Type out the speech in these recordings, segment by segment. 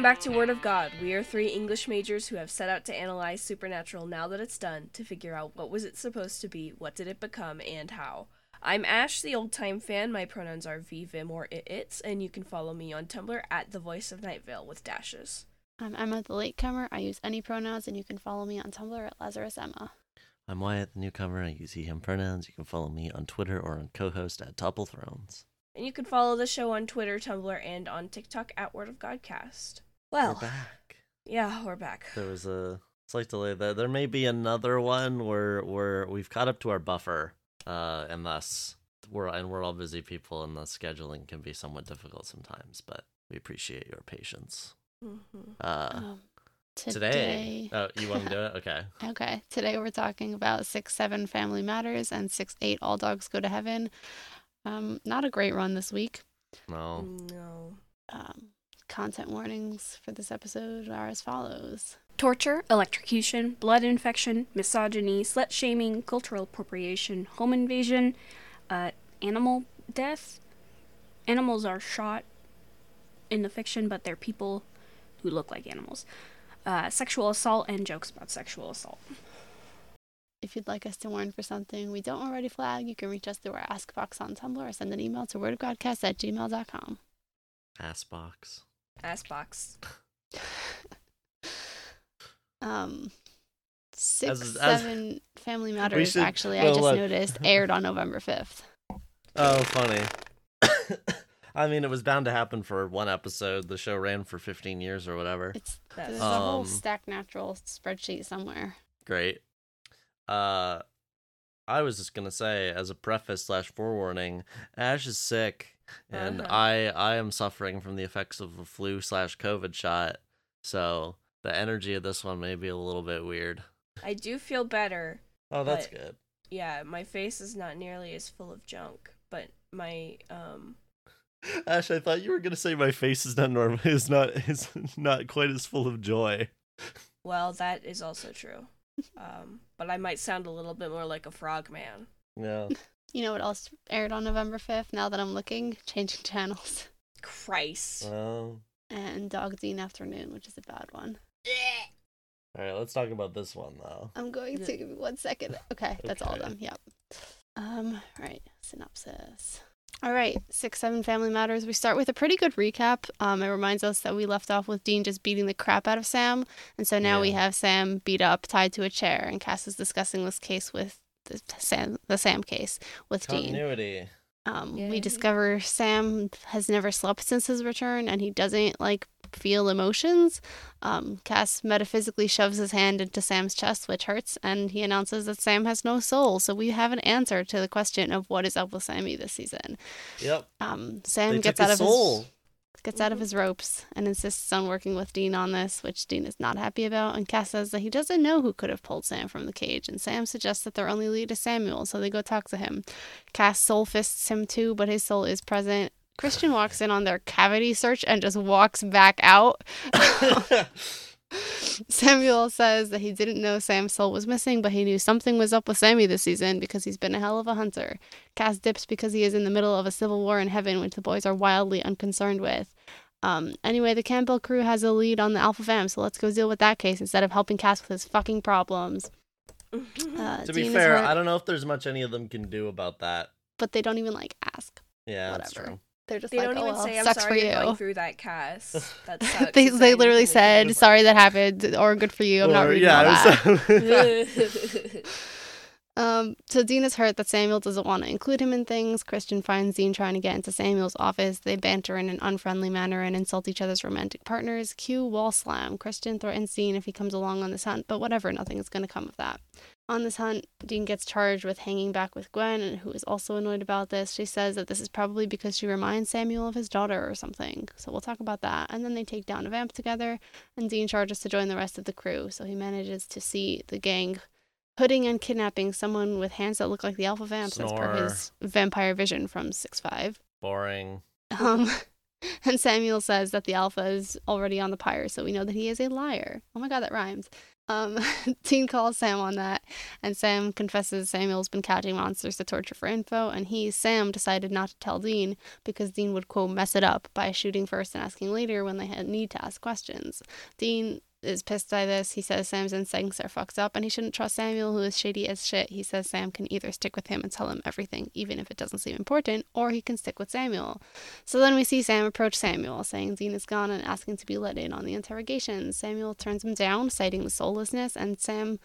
Welcome back to Word of God. We are three English majors who have set out to analyze Supernatural now that it's done to figure out what was it supposed to be, what did it become, and how. I'm Ash, the old time fan. My pronouns are V, Vim, or It It's, and you can follow me on Tumblr at the Voice of Night Vale with dashes. I'm Emma, the latecomer. I use any pronouns, and you can follow me on Tumblr at Lazarus Emma. I'm Wyatt, the newcomer. I use he, him pronouns. You can follow me on Twitter or on co host at Topple Thrones. And you can follow the show on Twitter, Tumblr, and on TikTok at Word of Godcast. Well, We're back. yeah, we're back. There was a slight delay there. There may be another one where where we've caught up to our buffer, uh, and thus we're and we're all busy people, and the scheduling can be somewhat difficult sometimes. But we appreciate your patience. Mhm. Uh, Um, today, today. oh, you want to do it? Okay. Okay, today we're talking about six seven Family Matters and six eight All Dogs Go to Heaven. Um, not a great run this week. No. No. Um, content warnings for this episode are as follows. Torture, electrocution, blood infection, misogyny, slut shaming, cultural appropriation, home invasion, uh, animal death. Animals are shot in the fiction, but they're people who look like animals. Uh, sexual assault and jokes about sexual assault. If you'd like us to warn for something we don't already flag, you can reach us through our Ask box on Tumblr or send an email to wordofgodcast at gmail.com. Ass box. Ass box. Um, six As- as- seven Family Matters, should- actually, I just look. noticed, aired on November 5th. Oh, funny. I mean, it was bound to happen for one episode. The show ran for 15 years or whatever. It's That's- there's a whole Um, Stack Natural spreadsheet somewhere. Great. Uh, I was just gonna say, as a preface slash forewarning, Ash is sick, and Uh-huh. I I am suffering from the effects of a flu slash COVID shot. So the energy of this one may be a little bit weird. I do feel better. Oh, that's good. Yeah, my face is not nearly as full of junk, but my um Ash, I thought you were gonna say my face is not normal. Is not is not quite as full of joy. well, that is also true. Um, but I might sound a little bit more like a frog man. Yeah. You know what else aired on November 5th? Now that I'm looking, changing channels. Christ. Well, And Dog Dean Afternoon, which is a bad one. all right. Let's talk about this one though. I'm going to give me one second. Okay, that's all of them. Yep. Um, right, synopsis. All right, six, seven family matters. We start with a pretty good recap. Um, it reminds us that we left off with Dean just beating the crap out of Sam, and so now we have Sam beat up, tied to a chair, and Cass is discussing this case with the Sam, the Sam case with Dean. Continuity. Um, Yay. we discover Sam has never slept since his return, and he doesn't like feel emotions. Um, Cass metaphysically shoves his hand into Sam's chest, which hurts, and he announces that Sam has no soul. So we have an answer to the question of what is up with Sammy this season. Yep. Um, Sam They gets out of soul. his gets out of mm-hmm. his ropes and insists on working with Dean on this, which Dean is not happy about. And Cass says that he doesn't know who could have pulled Sam from the cage, and Sam suggests that their only lead is Samuel, so they go talk to him. Cass soul fists him too, but his soul is present. Christian walks in on their cavity search and just walks back out. Samuel says that he didn't know Sam's soul was missing, but he knew something was up with Sammy this season because he's been a hell of a hunter. Cass dips because he is in the middle of a civil war in heaven, which the boys are wildly unconcerned with. Um, anyway, the Campbell crew has a lead on the Alpha Fam, so let's go deal with that case instead of helping Cass with his fucking problems. Uh, to be Dean is fair, hurt, I don't know if there's much any of them can do about that. but they don't even like ask. Yeah, that's true. They're just They like, don't oh, even well, say I'm sucks sorry for you're going through that, Cass. That sucks. they they literally anything we can said sorry that happened or good for you. I'm not Or- reading all that. was- about? Um, so Dean is hurt that Samuel doesn't want to include him in things. Christian finds Dean trying to get into Samuel's office. They banter in an unfriendly manner and insult each other's romantic partners. Cue wall slam. Christian threatens Dean if he comes along on this hunt, but whatever, nothing is going to come of that. On this hunt, Dean gets charged with hanging back with Gwen, and who is also annoyed about this. She says that this is probably because she reminds Samuel of his daughter or something. So we'll talk about that. And then they take down a vamp together, and Dean charges to join the rest of the crew. So he manages to see the gang putting and kidnapping someone with hands that look like the alpha vamps as per Snore. his vampire vision from 6-5 Boring. um, and samuel says that the alpha is already on the pyre so we know that he is a liar oh my god that rhymes Um, Dean calls Sam on that, and Sam confesses Samuel's been catching monsters to torture for info, and he, Sam, decided not to tell Dean because Dean would, quote, mess it up by shooting first and asking later when they had need to ask questions. Dean is pissed by this. He says Sam's instincts are fucked up and he shouldn't trust Samuel, who is shady as shit. He says Sam can either stick with him and tell him everything, even if it doesn't seem important, or he can stick with Samuel. So then we see Sam approach Samuel, saying Dean is gone and asking to be let in on the interrogation. Samuel turns him down, citing the soullessness, and Sam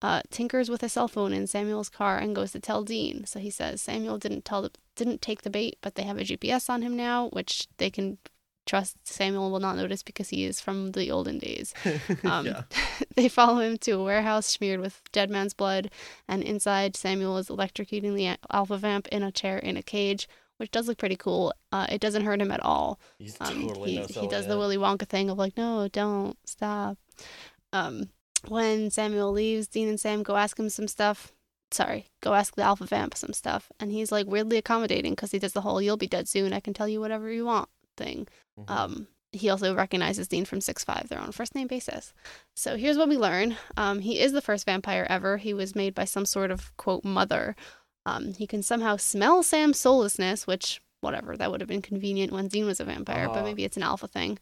uh, tinkers with a cell phone in Samuel's car and goes to tell Dean. So he says Samuel didn't tell the, didn't take the bait, but they have a GPS on him now, which they can trust Samuel will not notice because he is from the olden days. Um, yeah. they follow him to a warehouse smeared with dead man's blood, and inside Samuel is electrocuting the alpha vamp in a chair in a cage, which does look pretty cool. Uh, it doesn't hurt him at all. He's Um, totally he, no he does it. the Willy Wonka thing of like, no, don't stop. Um, when Samuel leaves, Dean and Sam go ask him some stuff. Sorry, go ask the alpha vamp some stuff, and he's like weirdly accommodating because he does the whole "you'll be dead soon, I can tell you whatever you want" thing. Mhm. Um, he also recognizes Dean from Six Five. They're on first name basis. So here's what we learn. Um, he is the first vampire ever. He was made by some sort of quote mother. Um, he can somehow smell Sam's soullessness, which whatever that would have been convenient when Dean was a vampire, but Uh-huh. maybe it's an alpha thing.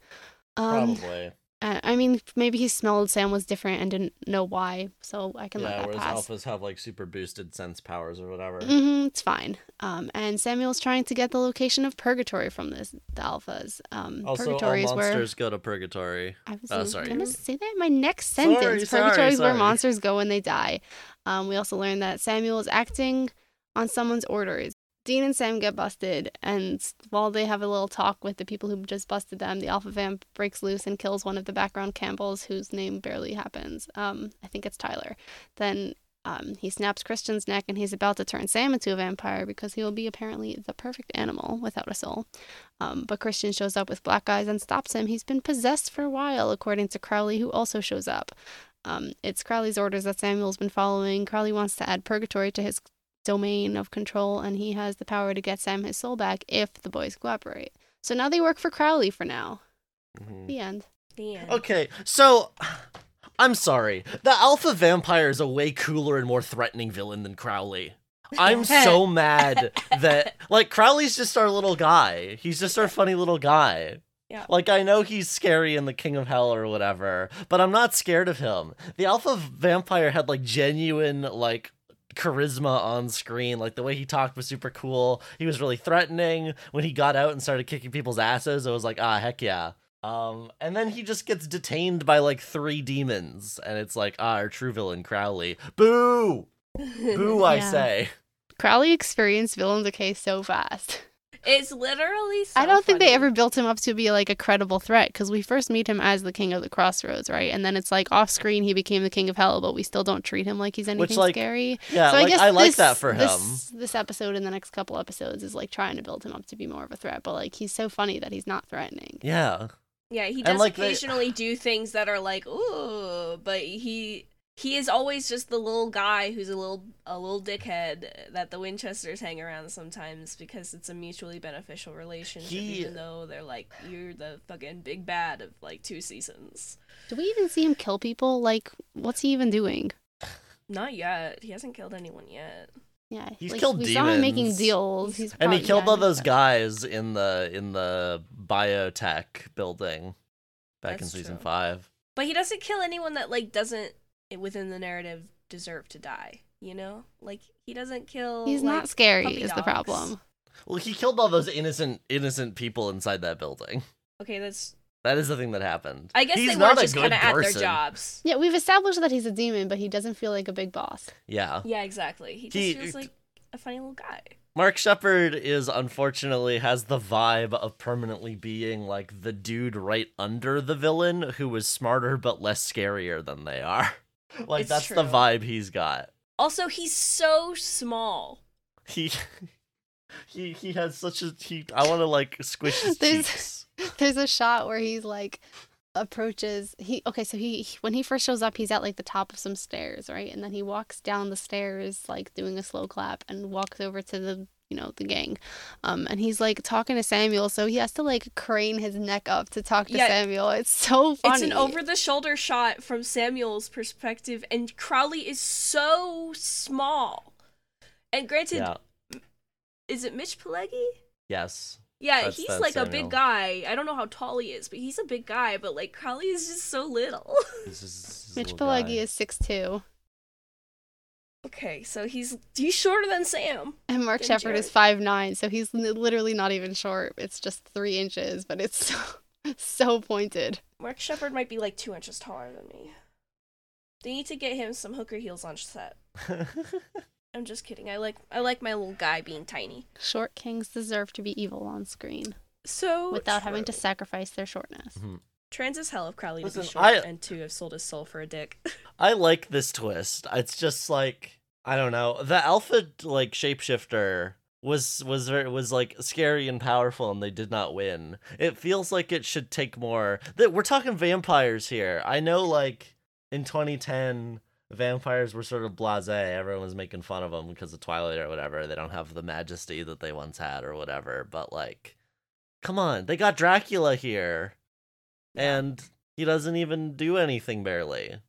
Um, Probably. Uh, I mean, maybe he smelled Sam was different and didn't know why, so I can Yeah, let that whereas pass. alphas have like super boosted sense powers or whatever. hmm it's fine. Um, and Samuel's trying to get the location of purgatory from this, the alphas. Um, Also, all purgatory where monsters go to purgatory. I was Oh, sorry. gonna say that in my next sentence. sorry, Purgatory is where monsters go when they die. Um, we also learned that Samuel is acting on someone's orders. Dean and Sam get busted, and while they have a little talk with the people who just busted them, the Alpha Vamp breaks loose and kills one of the background Campbells, whose name barely happens. Um, I think it's Tyler. Then um, he snaps Christian's neck, and he's about to turn Sam into a vampire because he will be apparently the perfect animal without a soul. Um, but Christian shows up with black eyes and stops him. He's been possessed for a while, according to Crowley, who also shows up. Um, it's Crowley's orders that Samuel's been following. Crowley wants to add purgatory to his domain of control, and he has the power to get Sam his soul back if the boys cooperate. So now they work for Crowley for now. Mhm. The end. The end. Okay, so I'm sorry. The alpha vampire is a way cooler and more threatening villain than Crowley. I'm so mad that like Crowley's just our little guy. He's just our funny little guy. Yeah. Like I know he's scary in the King of Hell or whatever, but I'm not scared of him. The alpha vampire had like genuine like charisma on screen. Like the way he talked was super cool. He was really threatening. When he got out and started kicking people's asses, it was like, ah, heck yeah. Um, and then he just gets detained by like three demons, and it's like, ah, our true villain, Crowley. Boo! Boo, I Yeah. say. Crowley experienced villain decay so fast. It's literally. So I don't think they ever built him up to be like a credible threat because we first meet him as the king of the crossroads, right? And then it's like off screen he became the king of hell, but we still don't treat him like he's anything like, scary. Yeah, so like I guess I like this, that for him. this, This episode and the next couple episodes is like trying to build him up to be more of a threat, but like he's so funny that he's not threatening. Yeah. Yeah, he And, does like, they- occasionally do things that are like, ooh, but he he is always just the little guy who's a little a little dickhead that the Winchesters hang around sometimes because it's a mutually beneficial relationship, He- even though they're like you're the fucking big bad of like two seasons. Do we even see him kill people? Like, what's he even doing? Not yet. He hasn't killed anyone yet. Yeah, He's like, killed we saw him making deals. He's And he killed yeah, all those guys in the in the biotech building back That's in season true. five. But he doesn't kill anyone that like doesn't within the narrative deserve to die. You know, like he doesn't kill. He's like, not scary. puppy Is the problem? Well, he killed all those innocent innocent people inside that building. Okay, that's. That is the thing that happened. I guess He's they were not a just kind of at their jobs. Yeah, we've established that he's a demon, but he doesn't feel like a big boss. Yeah. Yeah, exactly. He just He- feels like a funny little guy. Mark Sheppard is unfortunately has the vibe of permanently being like the dude right under the villain who is smarter but less scarier than they are. Like It's that's the vibe he's got. Also, he's so small. He he he has such a he I want to like squish his There's- cheeks. There's a shot where he's like approaches he okay so he he- when he first shows up he's at like the top of some stairs right and then he walks down the stairs like doing a slow clap and walks over to the you know, the gang. Um, and he's like talking to Samuel, so he has to like crane his neck up to talk to Yeah. Samuel. It's so funny. It's an over the shoulder shot from Samuel's perspective, and Crowley is so small. And granted, Yeah. is it Mitch Pileggi? Yes. Yeah, That's- he's that's like a big guy. I don't know how tall he is, but he's a big guy. But like Crowley is just so little. He's just- he's a Mitch little guy. Is six two, okay, so he's he's shorter than Sam. and Mark And Sheppard is five nine, so he's literally not even short. It's just three inches, but it's so so pointed. Mark Sheppard might be like two inches taller than me. They need to get him some hooker heels on set. I'm just kidding. I like I like my little guy being tiny. Short kings deserve to be evil on screen So without having to sacrifice their shortness. Mm-hmm. Trans as hell of Crowley to Listen, be short I- and to have sold his soul for a dick. I like this twist. It's just like I don't know. The alpha like shapeshifter was was very, was like scary and powerful and they did not win. It feels like it should take more. That we're talking vampires here. I know like in 2010 vampires were sort of blasé. Everyone was making fun of them because of Twilight or whatever. They don't have the majesty that they once had or whatever, but like come on, they got Dracula here. And he doesn't even do anything barely.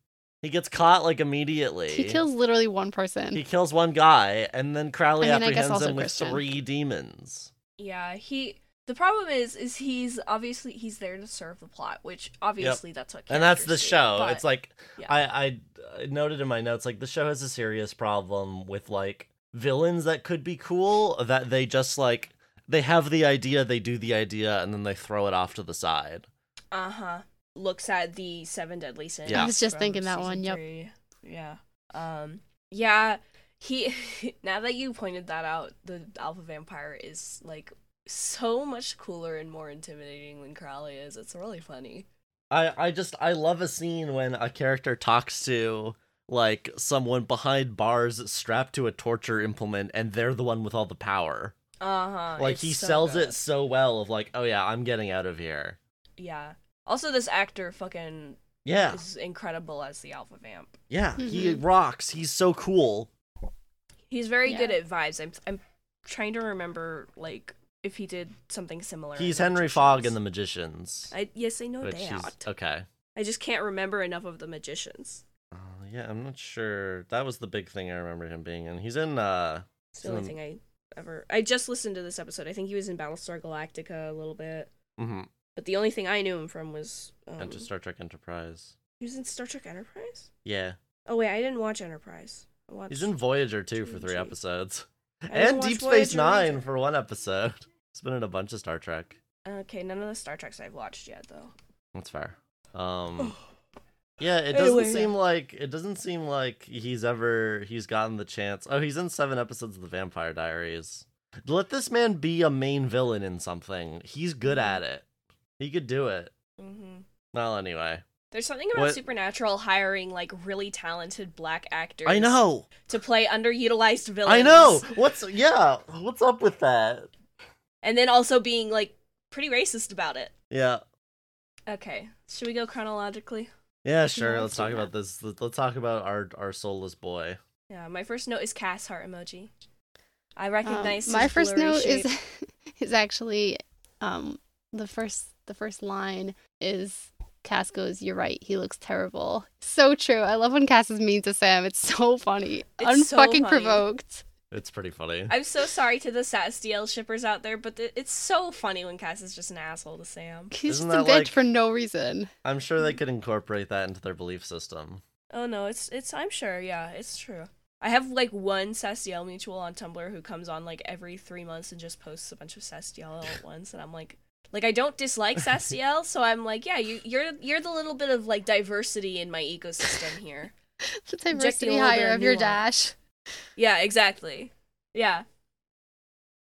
He gets caught like immediately. He kills literally one person. He kills one guy, and then Crowley I mean, I guess apprehends him with Christian. three demons. yeah, he. The problem is, is he's obviously he's there to serve the plot, which obviously that's what. And that's the do, show. but- It's like yeah. I, I I noted in my notes, like the show has a serious problem with like villains that could be cool that they just like they have the idea, they do the idea, and then they throw it off to the side. Uh huh. Looks at the seven deadly sins. Yeah. I was just thinking that one, yep. three. Yeah. Um. Yeah. He. now that you pointed that out, the alpha vampire is like so much cooler and more intimidating than Crowley is. It's really funny. I I just I love a scene when a character talks to like someone behind bars strapped to a torture implement and they're the one with all the power. Uh huh. like he sells it so well of like, "Oh yeah, I'm getting out of here." Yeah. Also, this actor fucking Yeah. is incredible as the alpha vamp. Yeah, he Mhm. rocks. He's so cool. He's very good at vibes. I'm I'm trying to remember like if he did something similar. He's Henry Fogg in The Magicians. I yes, I know which that. okay. I just can't remember enough of the magicians. Uh, yeah, I'm not sure. That was the big thing I remember him being in. He's in uh It's the only thing I ever. I just listened to this episode. I think he was in Battlestar Galactica a little bit, mhm, but the only thing I knew him from was um, Enter Star Trek Enterprise. he was in Star Trek Enterprise. Yeah. Oh wait, I didn't watch Enterprise. I watched. He's in Voyager too for three episodes. And Deep Space Voyager Nine for one episode. He's been in a bunch of Star Trek. Okay, none of the Star Treks I've watched yet though. That's fair. Um Yeah, it doesn't Anyway. seem like it doesn't seem like he's ever he's gotten the chance. Oh, he's in seven episodes of the Vampire Diaries. Let this man be a main villain in something. He's good at it. He could do it. hmm Well, anyway. There's something about What- Supernatural hiring like really talented black actors. I know. to play underutilized villains. I know. What's yeah? What's up with that? and then also being like pretty racist about it. Yeah. Okay, should we go chronologically? Yeah, sure. let's Let's talk that. about this. Let- Let's talk about our our soulless boy. Yeah, my first note is Cass heart emoji. I Um, recognize my first note shape. is is actually um the first the first line is Cass goes, "You're right. He looks terrible." So true. I love when Cass is mean to Sam. It's so funny. It's so Unfucking funny. provoked. It's pretty funny. I'm so sorry to the Sastiel shippers out there, but th- it's so funny when Cass is just an asshole to Sam. He's Isn't just a bitch like- for no reason. I'm sure they could incorporate that into their belief system. Oh no, it's it's I'm sure, yeah, it's true. I have like one Sastiel mutual on Tumblr who comes on like every three months and just posts a bunch of Sastiel all at once, and I'm like, like I don't dislike Sastiel, so I'm like, yeah, you you're you're the little bit of like diversity in my ecosystem here. The diversity higher of of your nuance. dash Yeah, exactly. Yeah,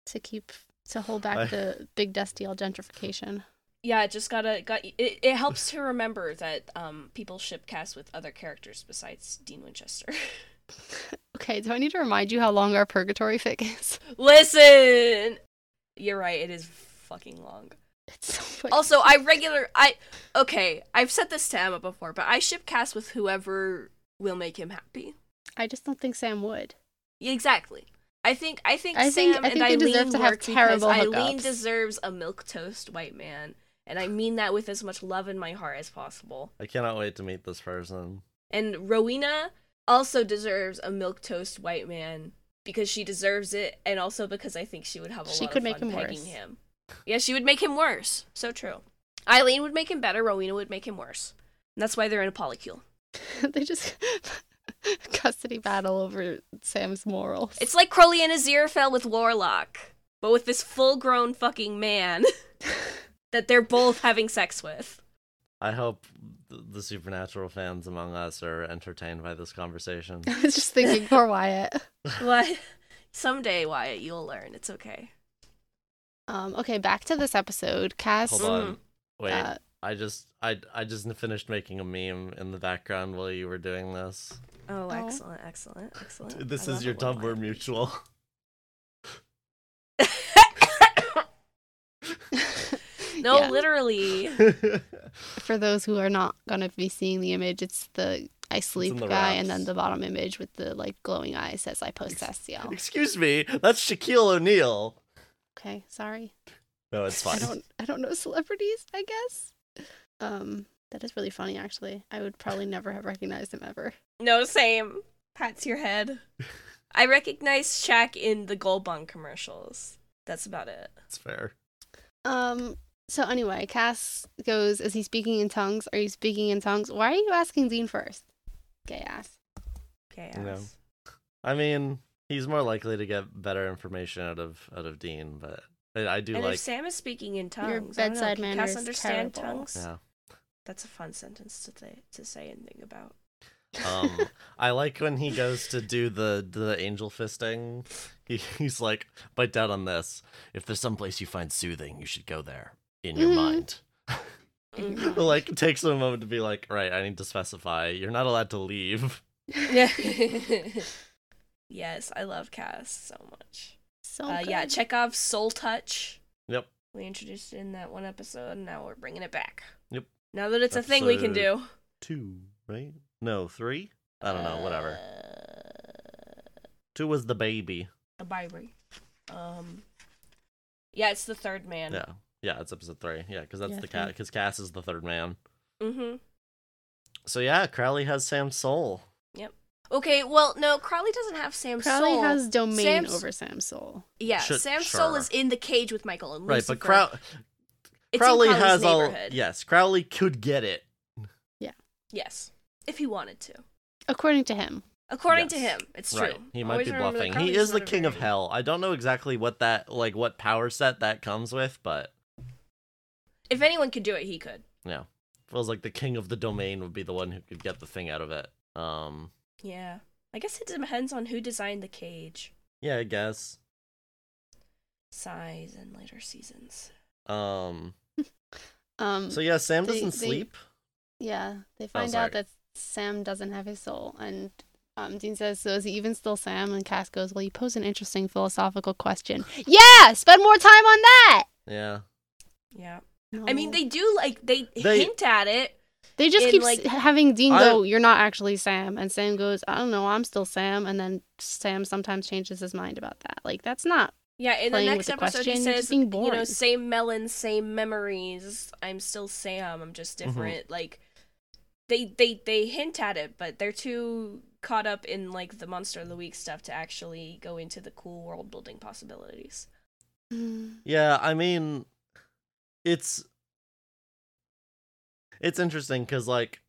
to keep to hold back I- the big Destiel gentrification. yeah. It just gotta got it. It helps to remember that um people ship Cass with other characters besides Dean Winchester. Okay, do I need to remind you how long our purgatory fic is? Listen, you're right. It is fucking long. It's so. Also, I regular I okay. I've said this to Emma before, but I ship Cass with whoever will make him happy. I just don't think Sam would. Exactly. I think I think I think- Sam I think and they Eileen deserve to have work because terrible Eileen hookups. deserves a milk toast white man, and I mean that with as much love in my heart as possible. I cannot wait to meet this person. And Rowena also deserves a milk toast white man because she deserves it, and also because I think she would have a She lot could of make fun him pegging worse. him. Yeah, she would make him worse. So true. Eileen would make him better. Rowena would make him worse. And that's why they're in a polycule. they just custody battle over Sam's morals. It's like Crowley and Aziraphale with Warlock, but with this full-grown fucking man that they're both having sex with. I hope the supernatural fans among us are entertained by this conversation. I was just thinking poor Wyatt. What? Someday, Wyatt, you'll learn. It's okay. Um, okay, back to this episode. Cass. Hold Mm. on. Wait. uh, I just I I just finished making a meme in the background while you were doing this. Oh, Oh. excellent, excellent, excellent. This I is your Tumblr Wyatt mutual. no, yeah. literally. For those who are not gonna be seeing the image, it's the I sleep the guy, and then the bottom image with the like glowing eye says I post SCL. Excuse me, that's Shaquille O'Neal. Okay, sorry. No, it's fine. I don't I don't know celebrities, I guess. Um that is really funny actually. I would probably never have recognized him ever. no, same. Pats your head. I recognize Shaq in the Gold Bond commercials. That's about it. That's fair. Um so anyway, Cass goes, Is he speaking in tongues? Are you speaking in tongues? Why are you asking Dean first? Gay ass. Okay. No. I mean, he's more likely to get better information out of out of Dean, but I, I do And like. if Sam is speaking in tongues, Your I know, bedside can manner is understand terrible. tongues? Yeah. That's a fun sentence to say to say anything about. Um, I like when he goes to do the the angel fisting. He, he's like, bite down on this. If there's some place you find soothing, you should go there in your Mhm. mind. Mhm. like it takes him a moment to be like, right, I need to specify. You're not allowed to leave. Yeah. yes, I love Cass so much. So uh, yeah. Chekhov's Soul Touch. Yep. We introduced it in that one episode, and now we're bringing it back. Yep. Now that it's a thing we can do. Two, right? No, three. I don't know. Whatever. Uh, Two was the baby. a Bible. Um. Yeah, it's the third man. Yeah, yeah, it's episode three. Yeah, because that's Yeah, the cat. Because Cass is the third man. Mm-hmm. So yeah, Crowley has Sam's soul. Okay, well, no, Crowley doesn't have Sam's soul. Crowley soul. has domain Sam's- over Sam's soul. Yeah, Should- Sam's soul is in the cage with Michael and Lucifer. Right, but Crow- It's Crowley Crowley's has all. Yes, Crowley could get it. Yeah. Yes, if he wanted to. According to him. According to him, it's true. Right, he might Always be bluffing. He is the not a king of hell. I don't know exactly what that like what power set that comes with, but If anyone could do it, he could. yeah, feels like the king of the domain would be the one who could get the thing out of it. Um, Yeah. I guess it depends on who designed the cage. yeah, I guess. Size in later seasons. Um, Um so yeah, Sam They- doesn't they- sleep. yeah, they find sorry. out that Sam doesn't have his soul and um, Dean says, "So is he even still Sam?" And Cass goes, "Well, you pose an interesting philosophical question. Yeah, spend more time on that." Yeah, Yeah. I mean, they do like they, They- hint at it. They just keep like- having Dean I- go, "You're not actually Sam," and Sam goes, "I don't know, I'm still Sam." And then Sam sometimes changes his mind about that. Like that's not. Yeah, in the next with the episode he question, you're says, being you know, same melon, same memories. I'm still Sam. I'm just Mm-hmm. different. Like they they they hint at it, but they're too caught up in like the monster of the week stuff to actually go into the cool world building possibilities. yeah. I mean, it's it's interesting because like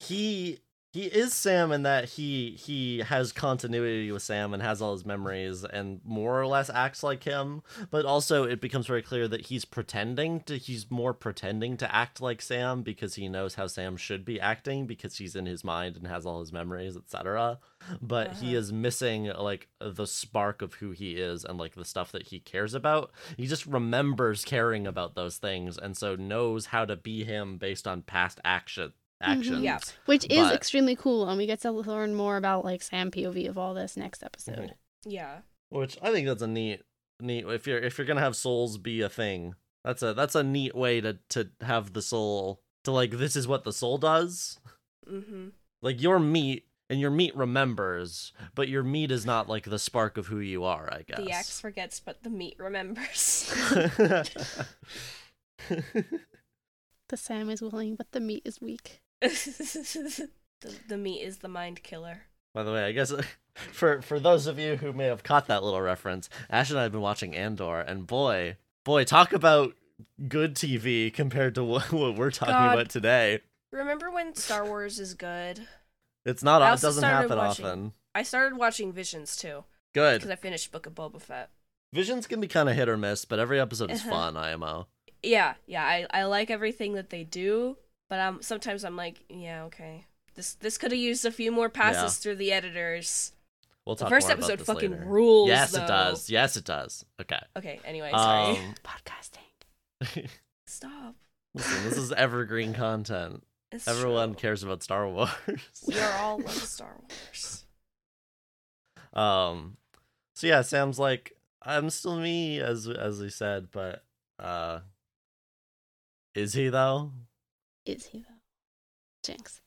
he he is Sam in that he he has continuity with Sam and has all his memories and more or less acts like him, but also it becomes very clear that he's pretending to he's more pretending to act like Sam because he knows how Sam should be acting because he's in his mind and has all his memories, etc. But he Uh-huh. is missing like the spark of who he is and like the stuff that he cares about. He just remembers caring about those things and so knows how to be him based on past action actions. Yeah. Which is But- extremely cool, and we get to learn more about like Sam POV of all this next episode. Yeah. Which I think that's a neat neat if you're if you're gonna have souls be a thing. That's a that's a neat way to to have the soul to like this is what the soul does. Mm-hmm. Like your meat and your meat remembers, but your meat is not like the spark of who you are, I guess. The axe forgets, but the meat remembers. The Sam is willing, but the meat is weak. the, the meat is the mind killer. By the way, I guess for for those of you who may have caught that little reference, Ash and I have been watching Andor, and boy, boy, talk about good TV compared to what, what we're talking God. about today. Remember when Star Wars is good? It's not. It doesn't happen watching- often. I started watching Visions too Good. because I finished Book of Boba Fett. Visions can be kind of hit or miss, but every episode is Uh-huh. fun. IMO. Yeah, yeah, I, I like everything that they do, but um sometimes I'm like, yeah, okay. This this could have used a few more passes Yeah. through the editors. We'll The talk first more about episode fucking later. rules. Yes, though. it does. Yes, it does. Okay. Okay, anyway, sorry. Um, Podcasting. Stop. listen, this is evergreen content. It's Everyone true. cares about Star Wars. We are all love Star Wars. Um so yeah, Sam's like I'm still me as as he said, but uh is he though? Is he though? Jinx.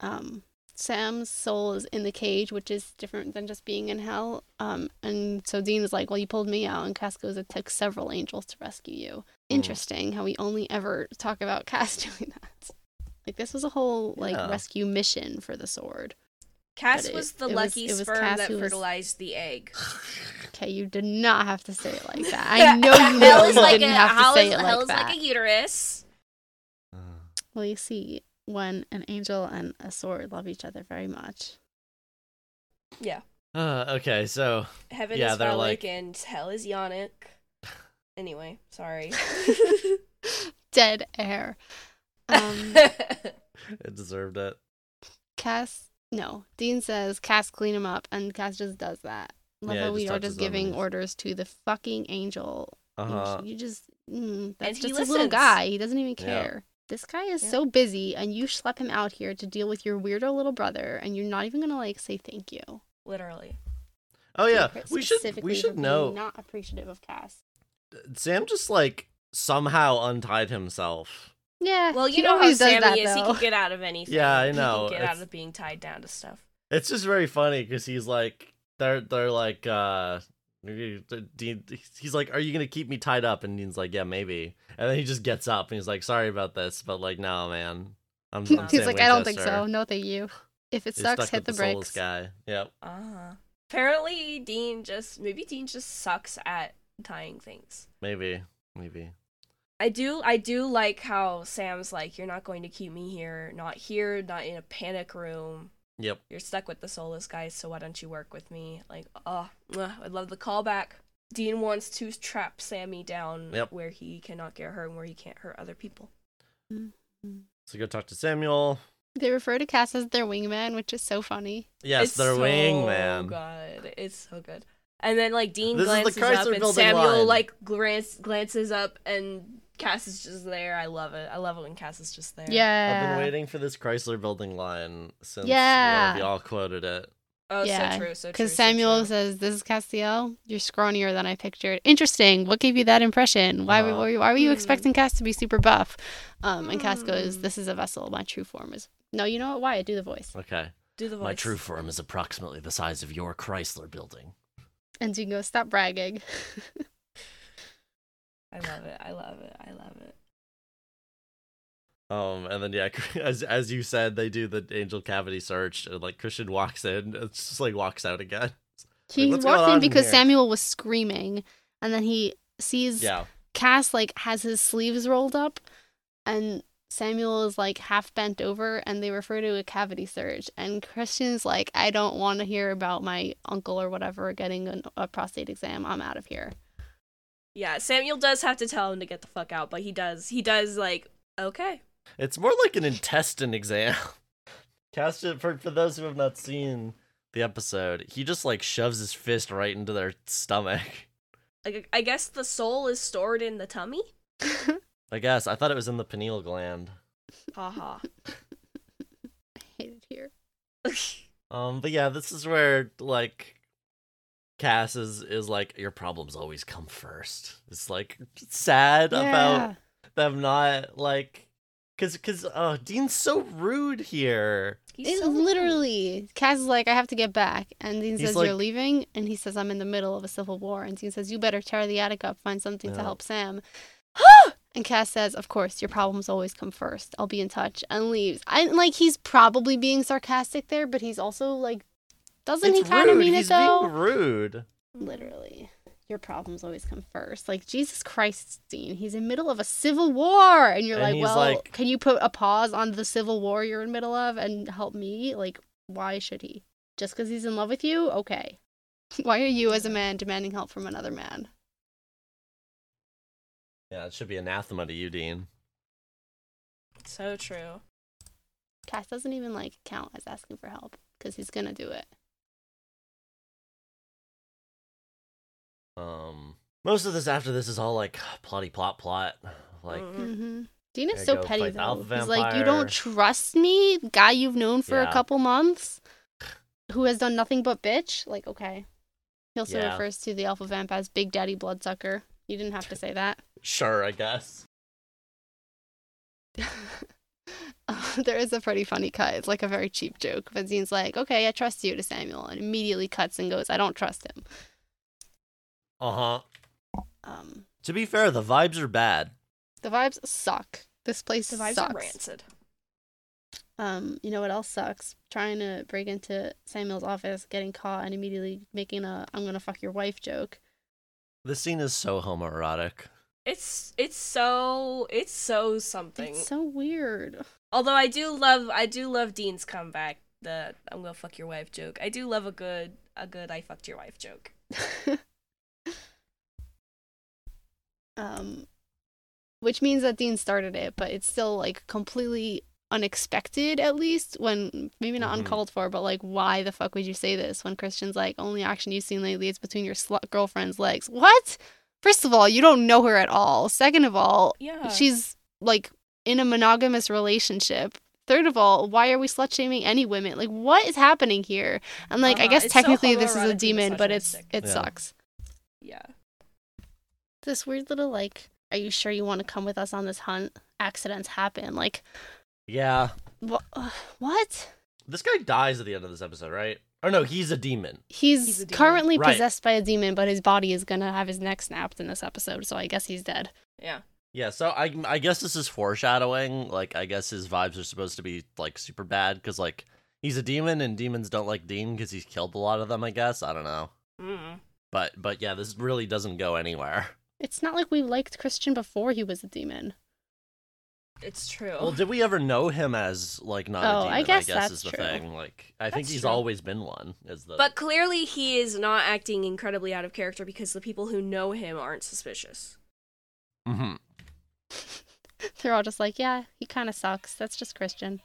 Um, Sam's soul is in the cage, which is different than just being in hell. Um, and so Dean is like, "Well, you pulled me out," and Cass goes, "It took several angels to rescue you." Interesting how we only ever talk about Cass doing that. Like this was a whole like Yeah. rescue mission for the sword. Cass it- was the it was- lucky it was sperm Cass that who was- fertilized the egg. Okay, you did not have to say it like that. I know you know Hell you is like didn't a, have to hell say is- it hell like is like a uterus. Well, you see, when an angel and a sword love each other very much. Yeah. uh, okay, so Heaven Yeah, is they're phallic like- and hell is yonic. Anyway, sorry. Dead air. Um, it deserved it. Cass, no. Dean says, Cass, clean him up, and Cass just does that. Love Yeah, how we are just giving he's- orders to the fucking angel. You- Uh-huh. You, just, mm, that's he just a little guy. He doesn't even Yeah. care. This guy is Yeah. so busy, and you schlep him out here to deal with your weirdo little brother, and you're not even gonna like say thank you. Literally. Oh yeah, we should specifically we should know Not appreciative of Cass. Sam just like somehow untied himself. Yeah. Well, you he know how always does Sammy that, is. He can get out of anything. Yeah, I He know. can get out of being tied down to stuff. It's just very funny because he's like they're they're like uh Dean he's like are you gonna keep me tied up and Dean's like yeah maybe and then he just gets up and he's like sorry about this but like no man I'm, I'm He's Sam like, I don't think so. No, thank you. If it He's sucks, stuck hit the with soulless brakes. guy yep Uh-huh. Apparently, Dean just maybe Dean just sucks at tying things. maybe maybe I do I do like how Sam's like, You're not going to keep me here, not here, not in a panic room. Yep You're stuck with the soulless guys, so why don't you work with me? Like, oh, mwah, I love the callback. Dean wants to trap Sammy down Yep. where he cannot get hurt and where he can't hurt other people. so go talk to Samuel They refer to Cass as their wingman, which is so funny. yes it's their so wingman Good. It's so good. And then like Dean This glances up and Samuel line. like glance glances up and Cass is just there. I love it. I love it when Cass is just there. Yeah. I've been waiting for this Chrysler building line since Yeah. uh, we all quoted it Oh, yeah. so true. So true. Because so Samuel true. says, "This is Castiel. You're scrawnier than I pictured. Interesting. What gave you that impression? Why, Uh-huh. were you, why were you Hmm. expecting Cass to be super buff?" Um, and Cass goes. "This is a vessel. My true form is." No, you know what? Why? do the voice. okay do the voice. my true form is approximately the size of your Chrysler building And Dean goes, "Stop bragging." I love it. I love it. I love it. Um, and then yeah, as as you said, they do the angel cavity search, and like Christian walks in, it's just like walks out again. he what's going walked in in because here? Samuel was screaming, and then he sees Yeah, Cass like has his sleeves rolled up, and Samuel is like half bent over, and they refer to a cavity search. And Christian's like, I don't want to hear about my uncle or whatever getting an, a prostate exam. I'm out of here. Yeah, Samuel does have to tell him to get the fuck out, but he does. He does like, okay. it's more like an intestine exam. Cast it for for those who have not seen the episode. He just like shoves his fist right into their stomach. Like, I guess the soul is stored in the tummy. I guess I thought it was in the pineal gland. Haha. I hate it here. Um, but yeah, this is where like Cass is is like your problems always come first. It's like sad about them not like Cause, cause, uh, Dean's so rude here. He's It so rude. literally, Cass is like, I have to get back. And Dean He's says, like- You're leaving? And he says, I'm in the middle of a civil war. And Dean says, You better tear the attic up, find something to help Sam. and Cass says, Of course, your problems always come first. I'll be in touch. And leaves. And like, he's probably being sarcastic there, but he's also like, doesn't it's he kind of mean He's it though? being rude. Literally. Your problems always come first. Like, Jesus Christ, Dean. He's in middle of a civil war. And you're And like, well, like- can you put a pause on the civil war you're in middle of and help me? Like, why should he? Just because he's in love with you? Okay. Why are you, as a man, demanding help from another man? Yeah, it should be anathema to you, Dean. So true. Cass doesn't even, like, count as asking for help because he's gonna do it. Um, most of this after this is all like plotty plot plot. Like, Mhm. Mm-hmm. Dean is so petty, fight the though. alpha He's like, you don't trust me? Guy you've known for Yeah. a couple months? Who has done nothing but bitch? Like, okay. He also Yeah. refers to the alpha vamp as Big Daddy Bloodsucker. You didn't have to say that. sure, I guess. there is a pretty funny cut. It's like a very cheap joke. But Dean's like, okay, I trust you to Samuel. And immediately cuts and goes, I don't trust him. Uh huh. Um, To be fair, the vibes are bad. the vibes suck. This place The vibes sucks. are rancid. Um, you know what else sucks? Trying to break into Samuel's office, getting caught, and immediately making a "I'm gonna fuck your wife" joke. This scene is so homoerotic. It's it's so it's so something. It's so weird. Although I do love I do love Dean's comeback. The I'm gonna fuck your wife joke. I do love a good a good I fucked your wife joke. um, which means that Dean started it, but it's still like completely unexpected, at least when maybe not Mhm. uncalled for, but like, why the fuck would you say this when Christian's like, only action you've seen lately is between your slut girlfriend's legs? What? First of all, you don't know her at all. Second of all, Yeah. she's like in a monogamous relationship. Third of all, why are we slut shaming any women? Like, what is happening here? And like, I Uh-huh. guess It's so technically this is a demon, but it's it Yeah. sucks. yeah. This weird little like, are you sure you want to come with us on this hunt? Accidents happen. Like, Yeah. wha- what? This guy dies at the end of this episode, right? Or no, he's a demon. He's, He's a demon. currently Right. possessed by a demon, but his body is gonna have his neck snapped in this episode, so I guess he's dead. Yeah. Yeah, so I I guess this is foreshadowing. Like, I guess his vibes are supposed to be like super bad because like he's a demon and demons don't like Dean because he's killed a lot of them. I guess I don't know, Mm. but but yeah, this really doesn't go anywhere. It's not like we liked Christian before he was a demon. It's true. Well, did we ever know him as like not Oh, a demon? I guess is that's the true. thing. Like, I think he's true. always been one. Is the but clearly he is not acting incredibly out of character because the people who know him aren't suspicious. Mm Mhm. They're all just like, yeah, he kind of sucks. That's just Christian.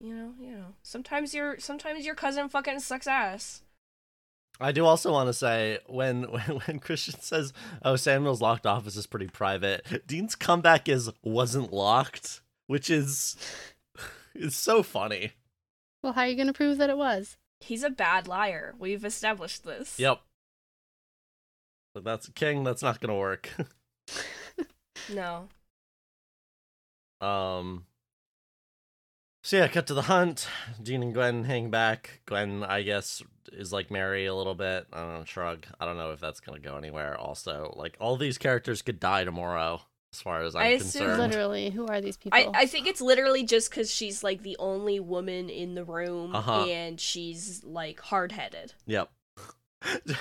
You know, you know. Sometimes your sometimes your cousin fucking sucks ass. I do also want to say when, when when Christian says, "Oh, Samuel's locked office is pretty private," Dean's comeback is "wasn't locked," which is is so funny. Well, how are you gonna prove that it was? He's a bad liar. We've established this. Yep. But that's King. That's not gonna work. No. um. So yeah, cut to the hunt. Dean and Gwen hang back. Gwen, I guess, is like Mary a little bit. I don't know, shrug. I don't know if that's gonna go anywhere. Also, like all these characters could die tomorrow, as far as I'm I assume- concerned. Literally, who are these people? I, I think it's literally just because she's like the only woman in the room Uh-huh. and she's like hard headed. Yep.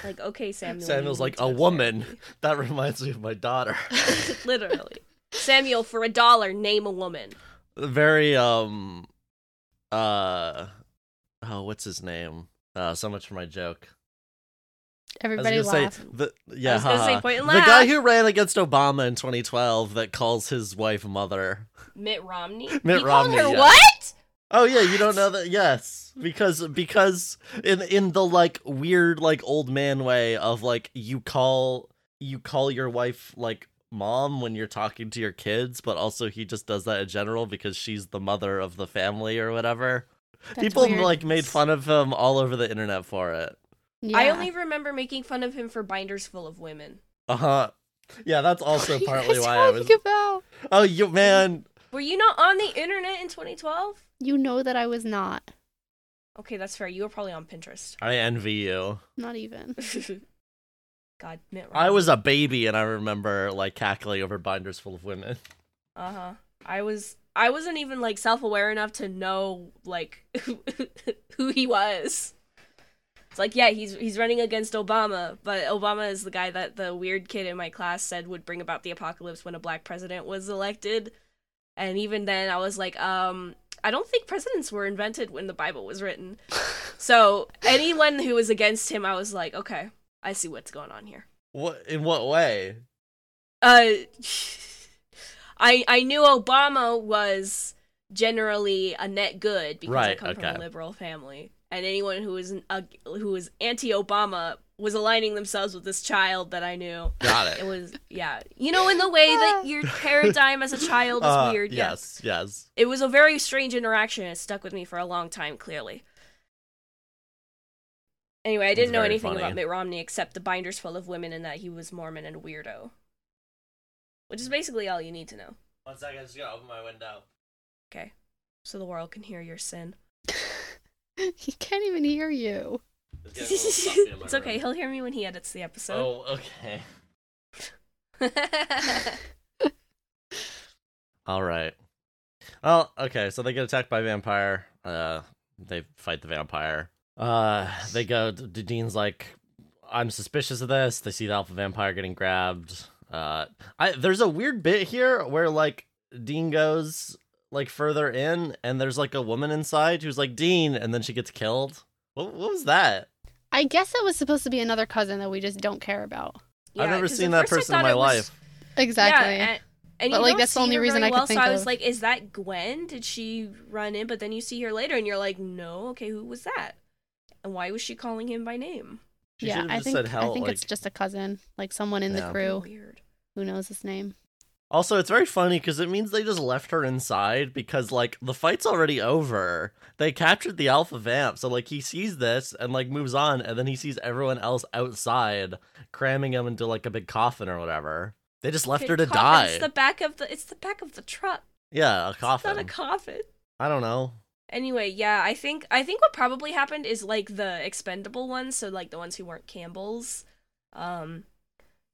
Like, okay, Samuel. Samuel's like, "A woman." therapy." that reminds me of my daughter. literally. Samuel, for a dollar, name a woman. Very um, uh, oh, what's his name? Uh, so much for my joke. Everybody I gonna laugh. say the yeah, was say, haha. point and the guy who ran against Obama in 2012 that calls his wife mother. Mitt Romney. Mitt he Romney, Called her yeah. what? Oh yeah, you don't know that? Yes, because because in in the like weird like old man way of like you call you call your wife like mom when you're talking to your kids, but also he just does that in general because she's the mother of the family or whatever. That's People weird. like made fun of him all over the internet for it. Yeah. I only remember making fun of him for binders full of women. Uh huh. Yeah, that's also What are you partly guys why I was. talking about? Oh, you man. Were you not on the internet in 2012? You know that I was not. Okay, that's fair. You were probably on Pinterest. I envy you. Not even. God, Mitt I was a baby and I remember like cackling over binders full of women. Uh huh. I was. I wasn't even like self-aware enough to know like who he was. It's like, yeah, he's he's running against Obama, but Obama is the guy that the weird kid in my class said would bring about the apocalypse when a black president was elected. And even then, I was like, um, I don't think presidents were invented when the Bible was written. so anyone who was against him, I was like, okay, I see what's going on here. What in what way? Uh, I I knew Obama was generally a net good because I Right, come from a liberal family, and anyone who was uh, who was anti-Obama was aligning themselves with this child that I knew. Got It it. was yeah, you know, in the way that your paradigm as a child is Uh, weird. Yeah, Yes, yes. it was a very strange interaction. It stuck with me for a long time. Clearly. Anyway, I didn't know anything funny. about Mitt Romney except the binders full of women and that he was Mormon and a weirdo. Which is basically all you need to know. One second, I'm just gonna open my window. Okay. So the world can hear your sin. he can't even hear you. It's getting a little stuffy in my it's okay. room. He'll hear me when he edits the episode. Oh, okay. All right. Well, okay. So they get attacked by a vampire. Uh, they fight the vampire. Uh, they go. D- Dean's like, I'm suspicious of this. They see the alpha vampire getting grabbed. Uh, I there's a weird bit here where like Dean goes like further in, and there's like a woman inside who's like Dean, and then she gets killed. What, what was that? I guess it was supposed to be another cousin that we just don't care about. I've never seen that person in my was- life. Exactly. Yeah, and, and But, you like, don't that's the only her reason very I could well, think so I was of. like, is that Gwen? Did she run in? But then you see her later, and you're like, no. Okay, who was that? And why was she calling him by name? She yeah, I think said hell, I think like- it's just a cousin, like someone in Yeah. the crew Weird. who knows his name. Also, it's very funny because it means they just left her inside because like the fight's already over. They captured the alpha vamp, so like he sees this and like moves on, and then he sees everyone else outside cramming him into like a big coffin or whatever. They just left Big her to coffin. die. It's the back of the. It's the back of the truck. Yeah, a coffin. It's coffin. not a coffin. I don't know. Anyway, yeah, I think I think what probably happened is like the expendable ones, so like the ones who weren't Campbells. Um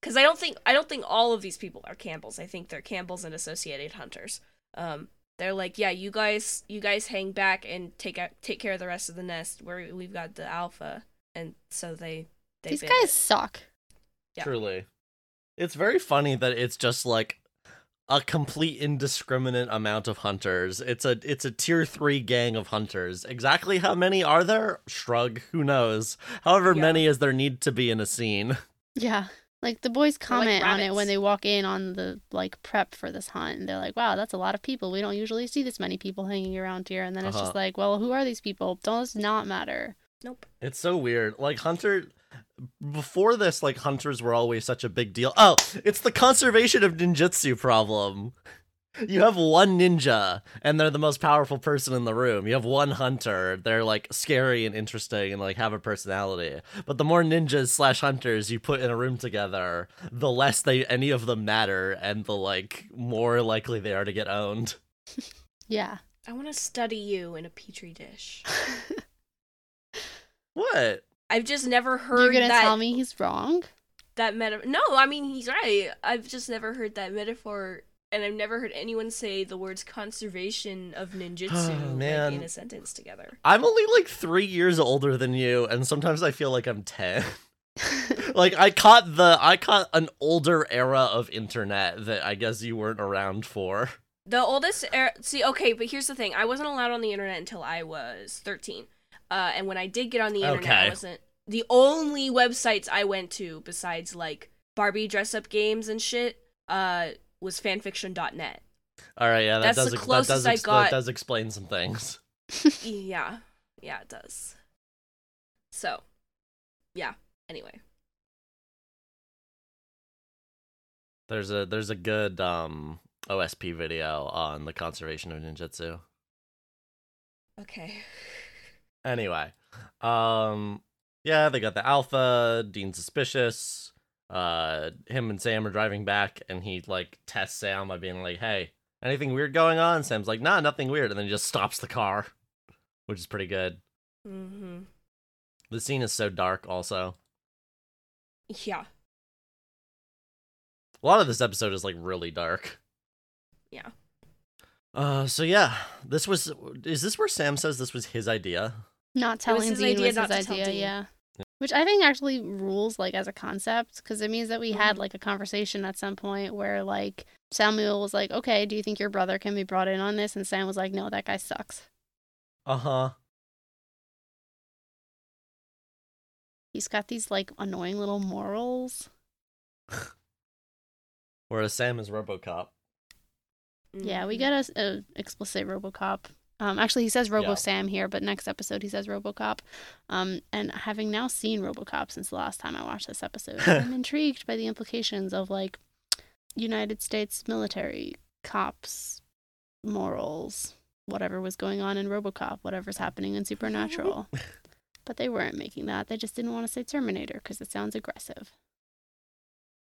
cuz I don't think I don't think all of these people are Campbells. I think they're Campbells and associated hunters. Um they're like, "Yeah, you guys you guys hang back and take out, take care of the rest of the nest where we've got the alpha." And so they they These guys it. suck. Yeah. Truly, it's very funny that it's just like a complete indiscriminate amount of hunters. It's a it's a tier three gang of hunters. Exactly how many are there? Shrug. Who knows? However Yeah. many as there need to be in a scene. Yeah. Like the boys They're like comment on it when they walk in on the like prep for this hunt and they're like, Wow, that's a lot of people. We don't usually see this many people hanging around here and then it's Uh-huh. just like, Well, who are these people? Does not matter. Nope. It's so weird. Like Hunter before this, like hunters were always such a big deal. Oh, it's the conservation of ninjutsu problem. You have one ninja, and they're the most powerful person in the room. You have one hunter, they're like scary and interesting and like have a personality. But the more ninjas slash hunters you put in a room together, the less they any of them matter, and the like more likely they are to get owned. Yeah. I want to study you in a petri dish. What? I've just never heard You're gonna that tell me he's wrong? that meta no i mean he's right i've just never heard that metaphor and i've never heard anyone say the words conservation of ninjutsu Oh, like, in a sentence together I'm only like three years older than you, and sometimes I feel like I'm ten. like I caught the I caught an older era of internet that I guess you weren't around for. the oldest er- see okay but here's the thing i wasn't allowed on the internet until i was 13 uh, and when i did get on the internet i wasn't the only websites i went to besides like barbie dress up games and shit uh, was fanfiction.net All right, yeah, that That's does the ex- that closest does I got. that does explain some things. yeah yeah it does so yeah anyway There's a there's a good um OSP video on the conservation of ninjutsu. okay Anyway, um, yeah, they got the alpha. Dean suspicious. Uh, him and Sam are driving back, and he like tests Sam by being like, "Hey, Anything weird going on? Sam's like, nah, nothing weird, and then he just stops the car, which is pretty good. Mm-hmm. The scene is so dark, also. Yeah. A lot of this episode is like really dark. Yeah. Uh, so yeah, this was. Is this where Sam says this was his idea? Not telling his idea was not his to idea, Dean. yeah. Which I think actually rules like as a concept because it means that we had Mhm. like a conversation at some point where like Samuel was like, "Okay, do you think your brother can be brought in on this?" And Sam was like, "No, that guy sucks. Uh huh. He's got these like annoying little morals." Whereas Sam is RoboCop. Yeah, we got get a, a explicit RoboCop. Um, actually, he says Robo Yeah. Sam here, but next episode he says RoboCop. Um, and having now seen RoboCop since the last time I watched this episode, I'm intrigued by the implications of like United States military cops morals, whatever was going on in RoboCop, whatever's happening in Supernatural. but they weren't making that. They just didn't want to say Terminator because it sounds aggressive.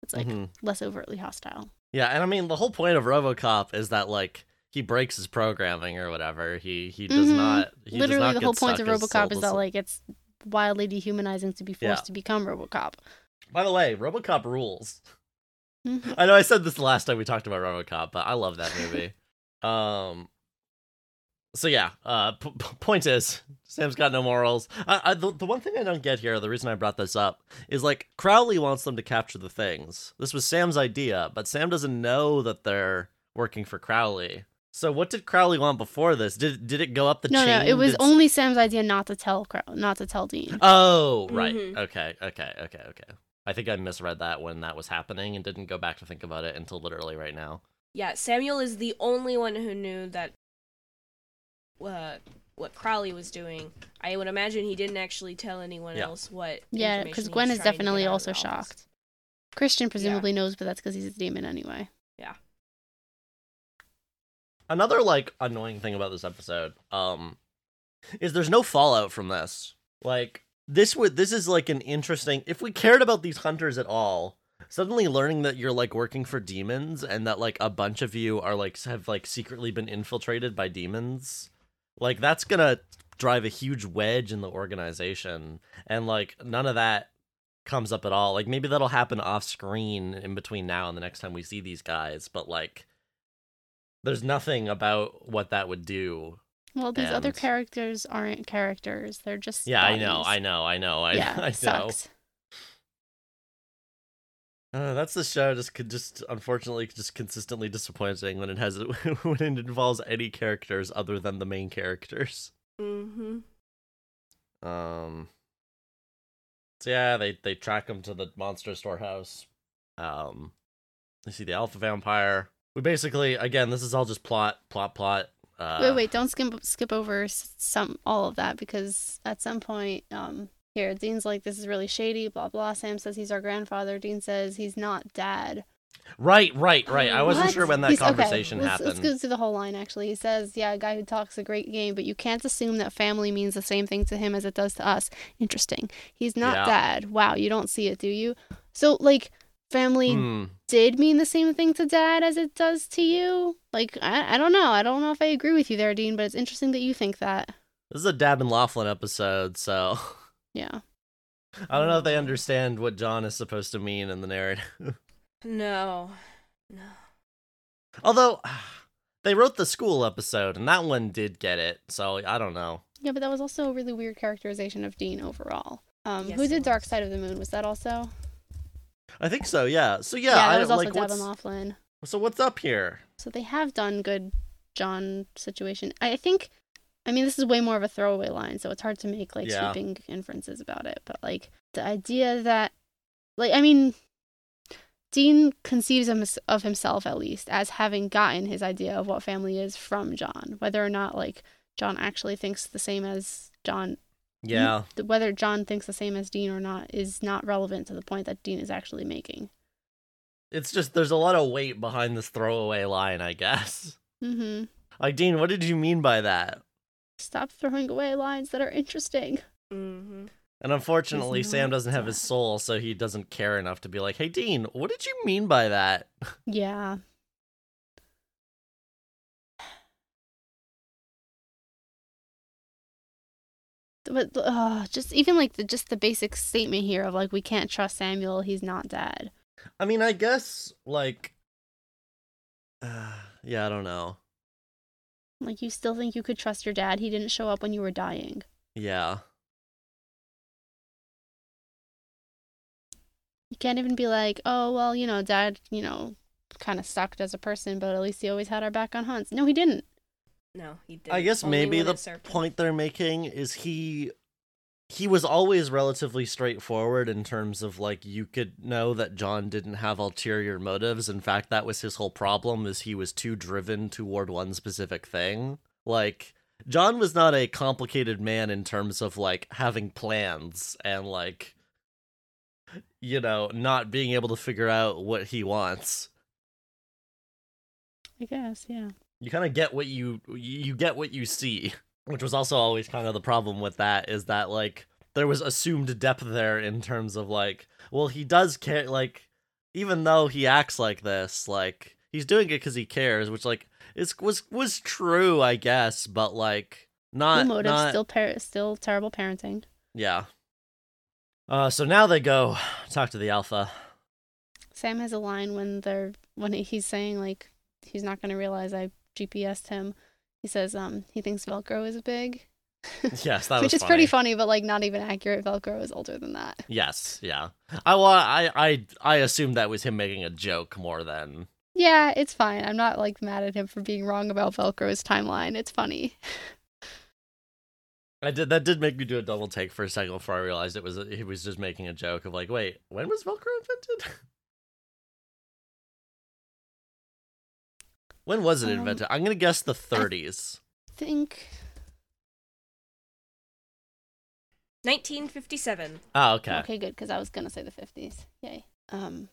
It's like Mhm. less overtly hostile. Yeah, and I mean the whole point of RoboCop is that like he breaks his programming or whatever. He he does Mhm. not. He does Literally, not the whole point of RoboCop is that like it's wildly dehumanizing to be forced Yeah. to become RoboCop. By the way, RoboCop rules. Mhm. I know I said this the last time we talked about RoboCop, but I love that movie. um. So yeah, uh, p- p- point is, Sam's got no morals. I, I, the, the one thing I don't get here, the reason I brought this up, is like Crowley wants them to capture the things. This was Sam's idea, but Sam doesn't know that they're working for Crowley. So what did Crowley want before this? Did did it go up the no, chain? no, it was Did- only Sam's idea not to tell Crow- not to tell Dean. Oh, right. Mhm. Okay, okay, okay, okay. I think I misread that when that was happening and didn't go back to think about it until literally right now. Yeah, Samuel is the only one who knew that uh, what Crowley was doing. I would imagine he didn't actually tell anyone Yeah. else what. yeah, because Gwen is definitely get out of also shocked. Christian presumably knows, but that's because he's a demon anyway. Another like annoying thing about this episode, um, is there's no fallout from this. Like this would this is like an interesting if we cared about these hunters at all, suddenly learning that you're like working for demons and that like a bunch of you are like have like secretly been infiltrated by demons, like that's gonna drive a huge wedge in the organization. And like none of that comes up at all. Like maybe that'll happen off screen in between now and the next time we see these guys, but like there's nothing about what that would do. Well, these other characters aren't characters; they're just Yeah, I know. I know, I know, I, yeah, I know. sucks. Uh, that's the show. Just could just unfortunately just consistently disappointing when it has when it involves any characters other than the main characters. Mm-hmm. Um. So yeah, they they track him to the monster storehouse. Um, they see the alpha vampire. We basically again, this is all just plot, plot, plot. Uh, wait, wait, don't skip skip over some all of that because at some point, um, here Dean's like, "This is really shady." Blah blah. Sam says he's our grandfather. Dean says he's not dad. Right, right, right. I wasn't What? sure when that He's- okay, conversation let's, happened. Let's go through the whole line. Actually, he says, "Yeah, a guy who talks a great game, but you can't assume that family means the same thing to him as it does to us." Interesting. He's not Yeah. dad. Wow, you don't see it, do you? So, like, family Hmm. did mean the same thing to dad as it does to you. Like, I, I don't know. I don't know if I agree with you there, Dean, but it's interesting that you think that. This is a Dabb and Loflin episode, so Yeah. I don't know if they understand what John is supposed to mean in the narrative. No. No. Although they wrote the school episode, and that one did get it, so I don't know. Yeah, but that was also a really weird characterization of Dean overall. Um, Yes, who did Dark. Side of the Moon? Was that also? I think so. Yeah. So yeah, that I was also like Dabb and Loflin. so what's up here. So they have done good John situation. I think I mean this is way more of a throwaway line, so it's hard to make like Yeah. sweeping inferences about it. But like the idea that like I mean Dean conceives of himself at least as having gotten his idea of what family is from John. Whether or not like John actually thinks the same as John Yeah. th- whether John thinks the same as Dean or not is not relevant to the point that Dean is actually making. It's just there's a lot of weight behind this throwaway line, I guess. Mhm. Like Dean, what did you mean by that? Stop throwing away lines that are interesting. Mm-hmm. And unfortunately, He's Sam doesn't have his soul, so he doesn't care enough to be like, "Hey, Dean, what did you mean by that?" Yeah. But uh, just even like the just the basic statement here of like we can't trust Samuel, he's not dead. I mean, I guess like, uh, yeah, I don't know. Like you still think you could trust your dad? He didn't show up when you were dying. Yeah, You can't even be like, oh well, you know, dad, you know, kind of sucked as a person, but at least he always had our back on hunts. No, he didn't. No, he didn't. I guess maybe the point they're making is he he was always relatively straightforward in terms of like you could know that John didn't have ulterior motives. In fact, that was his whole problem is he was too driven toward one specific thing. Like John was not a complicated man in terms of like having plans and like you know, not being able to figure out what he wants. I guess, yeah. You kind of get what you you get what you see which was also always kind of the problem with that is that like there was assumed depth there in terms of like well he does care like even though he acts like this like he's doing it because he cares which like is was was true i guess but like not Blue motive, not still par- still terrible parenting. yeah uh so now they go talk to the alpha Sam has a line when they're when he's saying like he's not gonna realize I GPSed him. He says um he thinks Velcro is big, yes that was. which is pretty funny, but like not even accurate. Velcro is older than that. yes yeah i well i i i assumed that was him making a joke more than Yeah, it's fine. I'm not like mad at him for being wrong about Velcro's timeline. It's funny. I did that did make me do a double take for a second before I realized it was he was just making a joke of like, wait, when was Velcro invented? when was it Um, invented? I'm gonna guess the 30s. I think 1957. Oh, okay. okay, good because I was gonna say the 50s. Yay. Um,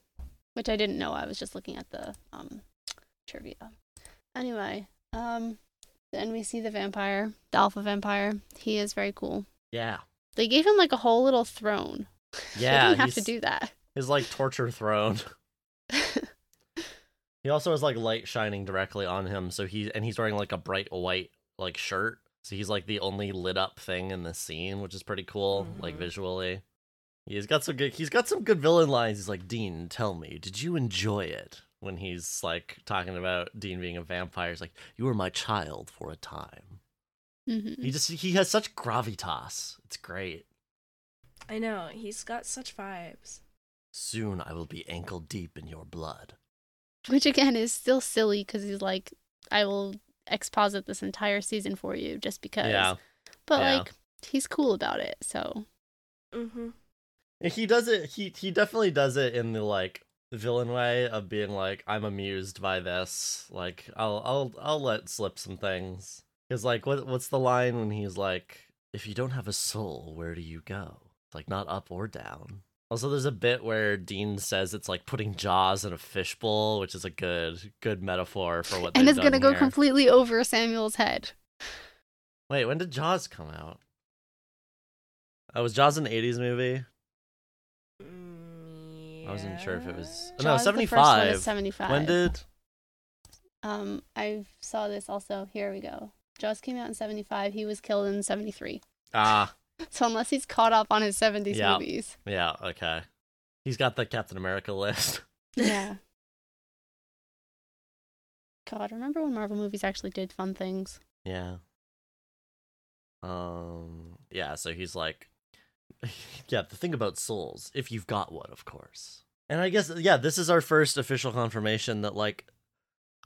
which I didn't know. I was just looking at the um trivia. Anyway, um, then we see the vampire, the alpha vampire. He is very cool. Yeah, They gave him like a whole little throne. yeah. they didn't have to do that. His like torture throne. He also has like light shining directly on him, so he and he's wearing like a bright white like shirt. So he's like the only lit up thing in the scene, which is pretty cool, like Mhm. visually. He's got some good he's got some good villain lines. He's like, Dean, tell me, did you enjoy it? When he's like talking about Dean being a vampire, he's like, You were my child for a time. hmm He just he has such gravitas. It's great. I know, he's got such vibes. Soon I will be ankle deep in your blood. Which again is still silly because he's like, I will exposit this entire season for you just because. Yeah. But yeah. like, he's cool about it. So Mm-hmm. He does it. He he definitely does it in the like villain way of being like, I'm amused by this. Like, I'll I'll I'll let slip some things. Cause like, what what's the line when he's like, if you don't have a soul, where do you go? It's like not up or down. Also, there's a bit where Dean says it's like putting Jaws in a fishbowl, which is a good good metaphor for what. And they've it's gonna done go here. completely over Samuel's head. Wait, when did Jaws come out? Oh, was Jaws an '80s movie? Mm, I wasn't sure if it was. no, Jaws, the '75. 75. When did? Um, I saw this also. Here we go. Jaws came out in 75. He was killed in 73. Ah, So unless he's caught up on his 70s Yeah. movies. yeah, okay. He's got the Captain America list. Yeah. God, remember when Marvel movies actually did fun things? Yeah. Um. Yeah. So he's like, yeah. The thing about souls, if you've got one, of course. And I guess yeah, this is our first official confirmation that like,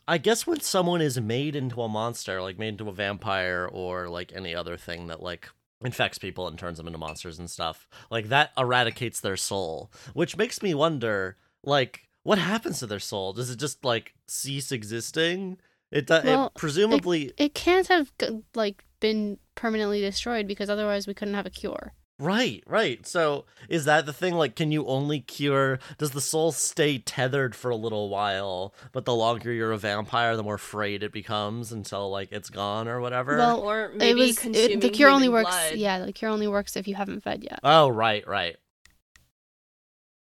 I guess when someone is made into a monster, like made into a vampire or like any other thing that like infects people and turns them into monsters and stuff, like that eradicates their soul, which makes me wonder, like, what happens to their soul? Does it just like cease existing? It, do- Well, it presumably It can't have like been permanently destroyed because otherwise we couldn't have a cure. Right, right. So is that the thing? Like, can you only cure? Does the soul stay tethered for a little while, but the longer you're a vampire, the more frayed it becomes until like it's gone or whatever? Well, Or maybe it was consuming it, the cure only works. blood. Yeah, the cure only works if you haven't fed yet. oh, right, right.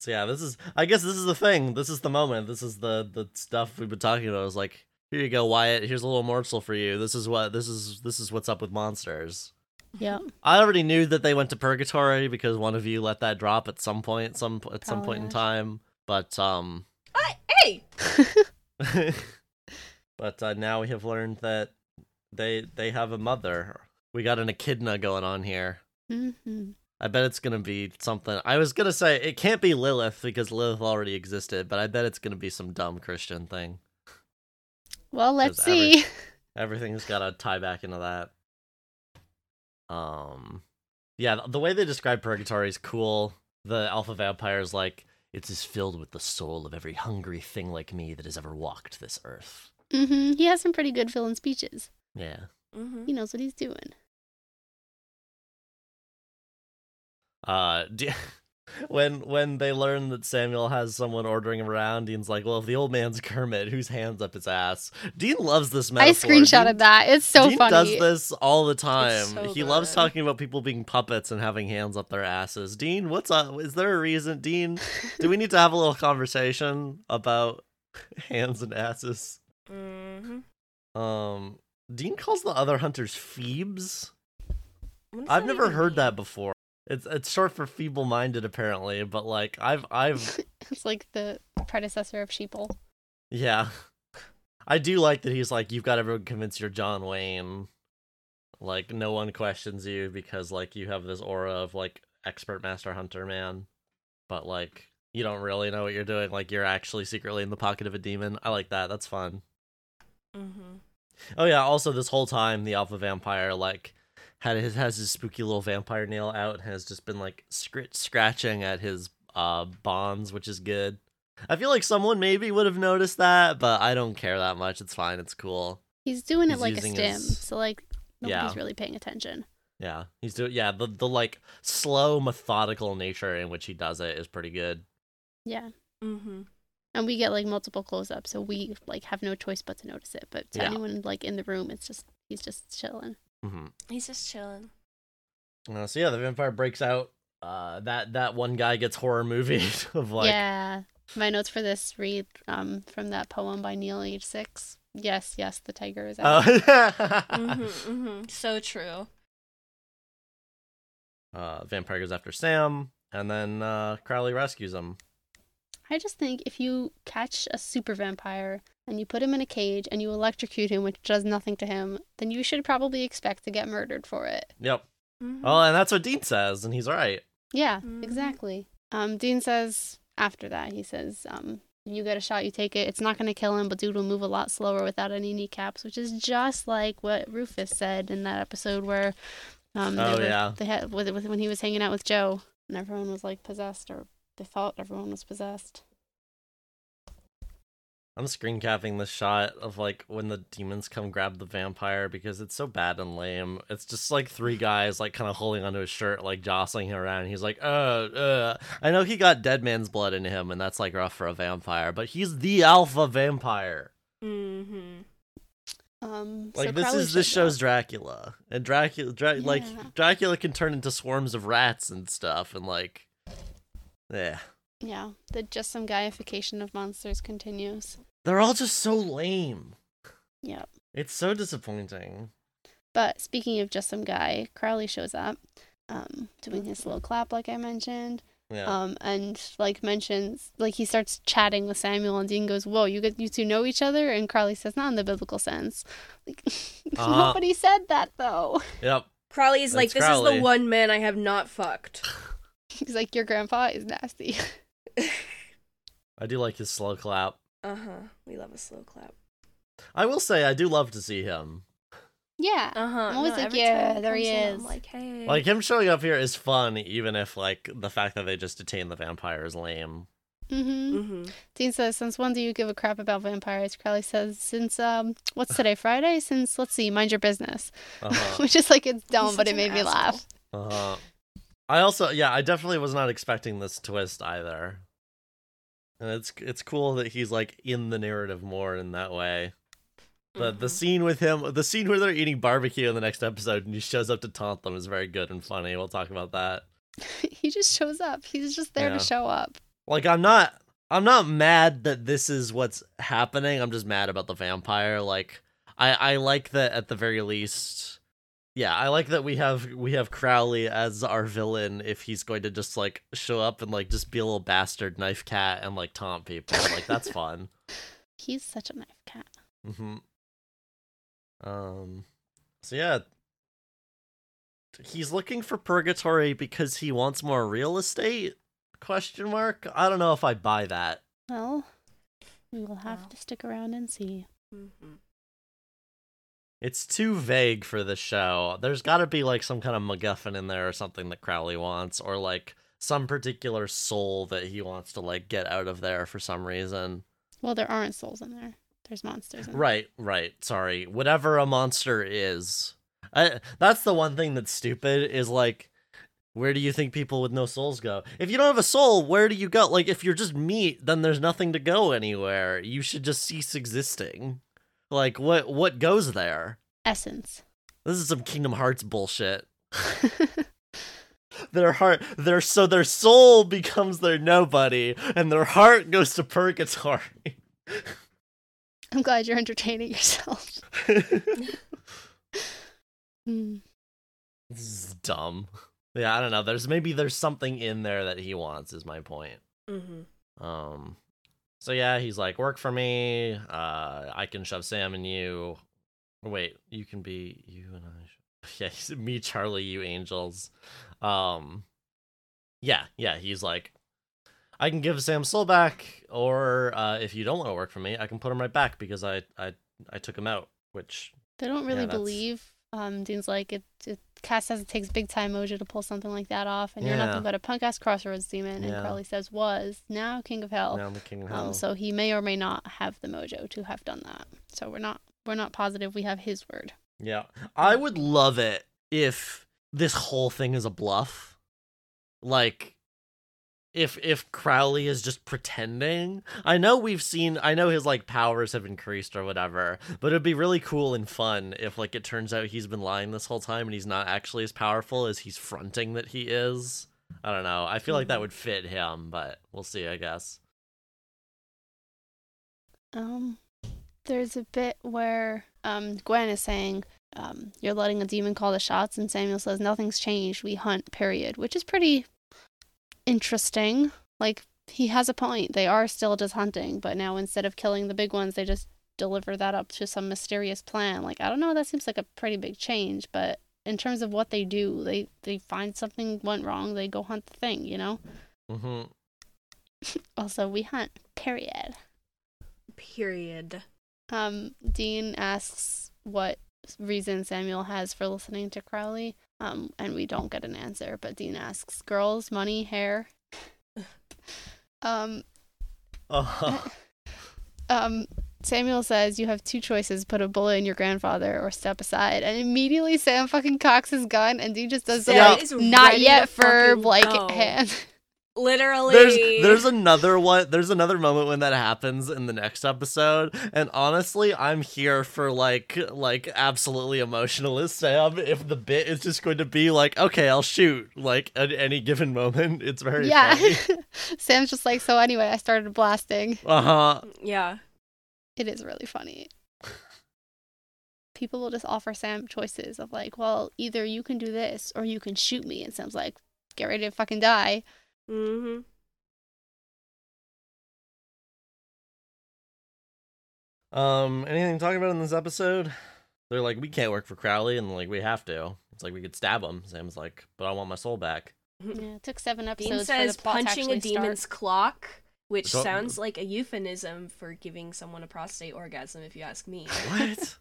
So yeah, this is. I guess this is the thing. This is the moment. This is the the stuff we've been talking about. Is like, here you go, Wyatt. Here's a little morsel for you. This is what. This is this is what's up with monsters. Yep. I already knew that they went to purgatory because one of you let that drop at some point, some at some point in time. But um, I, hey, but uh, now we have learned that they they have a mother. We got an echidna going on here. hmm I bet it's gonna be something. I was gonna say it can't be Lilith because Lilith already existed, but I bet it's gonna be some dumb Christian thing. Well, let's Does every- see. Everything's gotta tie back into that. Um, yeah, the way they describe purgatory is cool. The alpha vampire is like it is filled with the soul of every hungry thing like me that has ever walked this earth. hmm He has some pretty good villain speeches. Yeah. mm-hmm. He knows what he's doing. Uh, do, when when they learn that Samuel has someone ordering him around, Dean's like, "Well, if the old man's Kermit, whose hands up his ass?" Dean loves this metaphor. I screenshotted Dean, that. It's so funny. Dean funny. does this all the time. so he loves talking about people being puppets and having hands up their asses. Dean, what's up? Is there a reason, Dean? do we need to have a little conversation about hands and asses? Mm-hmm. Um, Dean calls the other hunters Phoebes. I've never heard mean? that before. It's it's short for feeble-minded, apparently. But like, I've I've it's like the predecessor of Sheeple. yeah, I do like that he's like, you've got everyone convinced you're John Wayne. Like, no one questions you because like you have this aura of like expert master hunter man, but like you don't really know what you're doing. Like you're actually secretly in the pocket of a demon. I like that. That's fun. Mm-hmm. Oh yeah. Also, this whole time, the alpha vampire like had his has his spooky little vampire nail out and has just been like scr- scratching at his uh bonds, which is good. I feel like someone maybe would have noticed that, but I don't care that much. It's fine. It's cool. He's doing He's it like a using stim, his- so like nobody's Yeah. really paying attention. Yeah, he's doing. Yeah, the the like slow, methodical nature in which he does it is pretty good. Yeah. Mm-hmm. And we get like multiple close ups, so we like have no choice but to notice it. But to Yeah. anyone like in the room, it's just he's just chilling. Hmm He's just chilling. Uh, so yeah, the vampire breaks out. Uh, that that one guy gets horror movie of like yeah. My notes for this read um from that poem by Neil Age Six. Yes, yes, the tiger is out. Oh. Mm-hmm, mm-hmm. So true. uh, vampire goes after Sam, and then uh, Crowley rescues him. I just think if you catch a super vampire and you put him in a cage and you electrocute him, which does nothing to him, then you should probably expect to get murdered for it. Yep. Mhm. Oh, and that's what Dean says, and he's right. Yeah, Mhm. exactly. Um, Dean says after that, he says, um, you get a shot, you take it. It's not going to kill him, but dude will move a lot slower without any kneecaps, which is just like what Rufus said in that episode where, um, they Oh, were- yeah. they had with, with when he was hanging out with Jo and everyone was like possessed or they thought everyone was possessed. I'm screen capping this shot of like when the demons come grab the vampire because it's so bad and lame. It's just like three guys like kind of holding onto his shirt, like jostling him around. He's like, uh, uh. I know he got dead man's blood in him, and that's like rough for a vampire, but he's the alpha vampire. Mm-hmm. Um, Like so this is this shows up. Dracula, and Dracula, Dra- Yeah. like Dracula can turn into swarms of rats and stuff, and like, yeah, Yeah, the just some guyification of monsters continues. They're all just so lame. Yep. It's so disappointing. But speaking of just some guy, Crowley shows up, um, doing his little clap like I mentioned. Yeah. Um, and like mentions like he starts chatting with Samuel and Dean goes, Whoa, you get you two know each other? And Crowley says, Not in the biblical sense. Like Uh-huh. nobody said that though. yep. Crowley's like, That's this is the one man I have not fucked. He's like, Your grandpa is nasty. I do like his slow clap. Uh huh. We love a slow clap. I will say I do love to see him. yeah. Uh huh. I'm always like, yeah, there he is. I'm like, hey. Like him showing up here is fun, even if like the fact that they just detain the vampire is lame. Mm-hmm. Mm-hmm. Dean says, Since when do you give a crap about vampires? Crowley says, Since um what's today? Friday? Since let's see, mind your business. Uh-huh. Which is like it's dumb, He's but it made an me asshole. laugh. uh-huh. I also yeah, I definitely was not expecting this twist either. And it's it's cool that he's like in the narrative more in that way. The the Mhm. scene with him, the scene where they're eating barbecue in the next episode, and he shows up to taunt them is very good and funny. We'll talk about that. he just shows up. He's just there Yeah. to show up. like i'm not i'm not mad that this is what's happening i'm just mad about the vampire like i i like that at the very least yeah, I like that we have we have Crowley as our villain if he's going to just like show up and like just be a little bastard knife cat and like taunt people. Like that's fun. He's such a knife cat. mm-hmm Um. So yeah, he's looking for purgatory because he wants more real estate. Question mark. I don't know if I buy that. Well, we will have Well. to stick around and see. Mhm. It's too vague for the show. There's got to be like some kind of MacGuffin in there or something that Crowley wants, or like some particular soul that he wants to like get out of there for some reason. Well, there aren't souls in there. There's monsters in there. Right, right. Sorry. Whatever a monster is. I, that's the one thing that's stupid is like where do you think people with no souls go? If you don't have a soul, where do you go? Like if you're just meat, then there's nothing to go anywhere. You should just cease existing. Like what what goes there? Essence. This is some Kingdom Hearts bullshit. Their heart their so their soul becomes their nobody and their heart goes to purgatory. I'm glad you're entertaining yourself. Hmm. This is dumb. Yeah, I don't know. There's maybe there's something in there that he wants. Is my point. Mhm. Um, so yeah, he's like, work for me. Uh, I can shove Sam and you. Wait, you can be you and I. Yeah, he's, me, Charlie, you angels. Um, yeah, yeah. He's like, I can give Sam soul back, or uh, if you don't want to work for me, I can put him right back because I I I took him out. Which They don't really that's- believe. Um, Dean's like it. it Cass says it takes big time mojo to pull something like that off, and you're nothing but a punk ass crossroads demon. And Yeah. Crowley says was now king of hell. now I'm the king of hell. Um, so he may or may not have the mojo to have done that. So we're not we're not positive. We have his word. Yeah. I would love it if this whole thing is a bluff. Like if if Crowley is just pretending. I know we've seen I know his like powers have increased or whatever, but it'd be really cool and fun if like it turns out he's been lying this whole time and he's not actually as powerful as he's fronting that he is. I don't know. I feel like that Mhm. would fit him, but we'll see, I guess. Um, there's a bit where um Gwen is saying, um, you're letting a demon call the shots, and Samuel says nothing's changed. We hunt. Period. Which is pretty interesting. Like he has a point. They are still just hunting, but now instead of killing the big ones, they just deliver that up to some mysterious plan. Like I don't know. That seems like a pretty big change, but. In terms of what they do, they they find something went wrong, they go hunt the thing, you know. Mhm. Also, we hunt. Period. Period. Um, Dean asks what reason Samuel has for listening to Crowley, um, and we don't get an answer. But Dean asks, "Girls, money, hair." um, Uh, um, Samuel says, "You have two choices: put a bullet in your grandfather or step aside." And immediately, Sam fucking cocks his gun, and Dean just does the Sam like, "Not yet" to for like go. hand. Literally. there's there's another one there's another moment when that happens in the next episode and honestly i'm here for like like absolutely emotionalist sam if the bit is just going to be like okay i'll shoot like at any given moment it's very yeah. funny Sam's just like, "So anyway, I started blasting." uh-huh yeah. It is really funny. People will just offer Sam choices of like, well, either you can do this or you can shoot me. And Sam's like, get ready to fucking die. Mm-hmm. um anything to talk about in this episode they're like we can't work for crowley and like we have to it's like we could stab him sam's like but i want my soul back Yeah, it took seven episodes. Dean episodes says for the plot to punching a demon's start. clock, which Don't- sounds like a euphemism for giving someone a prostate orgasm, if you ask me. what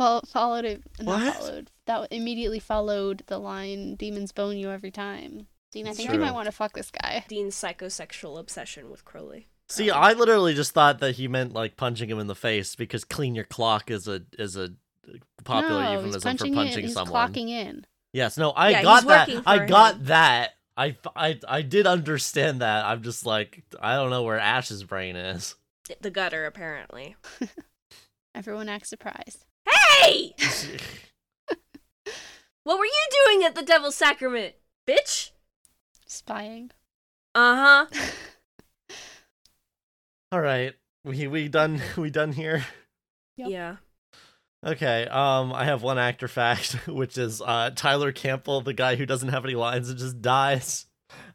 Well, followed it. What? followed. That immediately followed the line, demons bone you every time. Dean, I It's think you might want to fuck this guy. Dean's psychosexual obsession with Crowley. See, I literally just thought that he meant like punching him in the face because "clean your clock" is a is a popular no, he's euphemism for punching punching in. He's someone. clocking in. Yes, no, I Yeah, got that. I for got that. I, I I did understand that. I'm just like I don't know where Ash's brain is. The gutter, apparently. Everyone acts surprised. Hey! What were you doing at the Devil's Sacrament, bitch? Spying. Uh huh. All right, we we done we done here. Yep. Yeah. Okay, um, I have one actor fact, which is uh, Tyler Campbell, the guy who doesn't have any lines and just dies.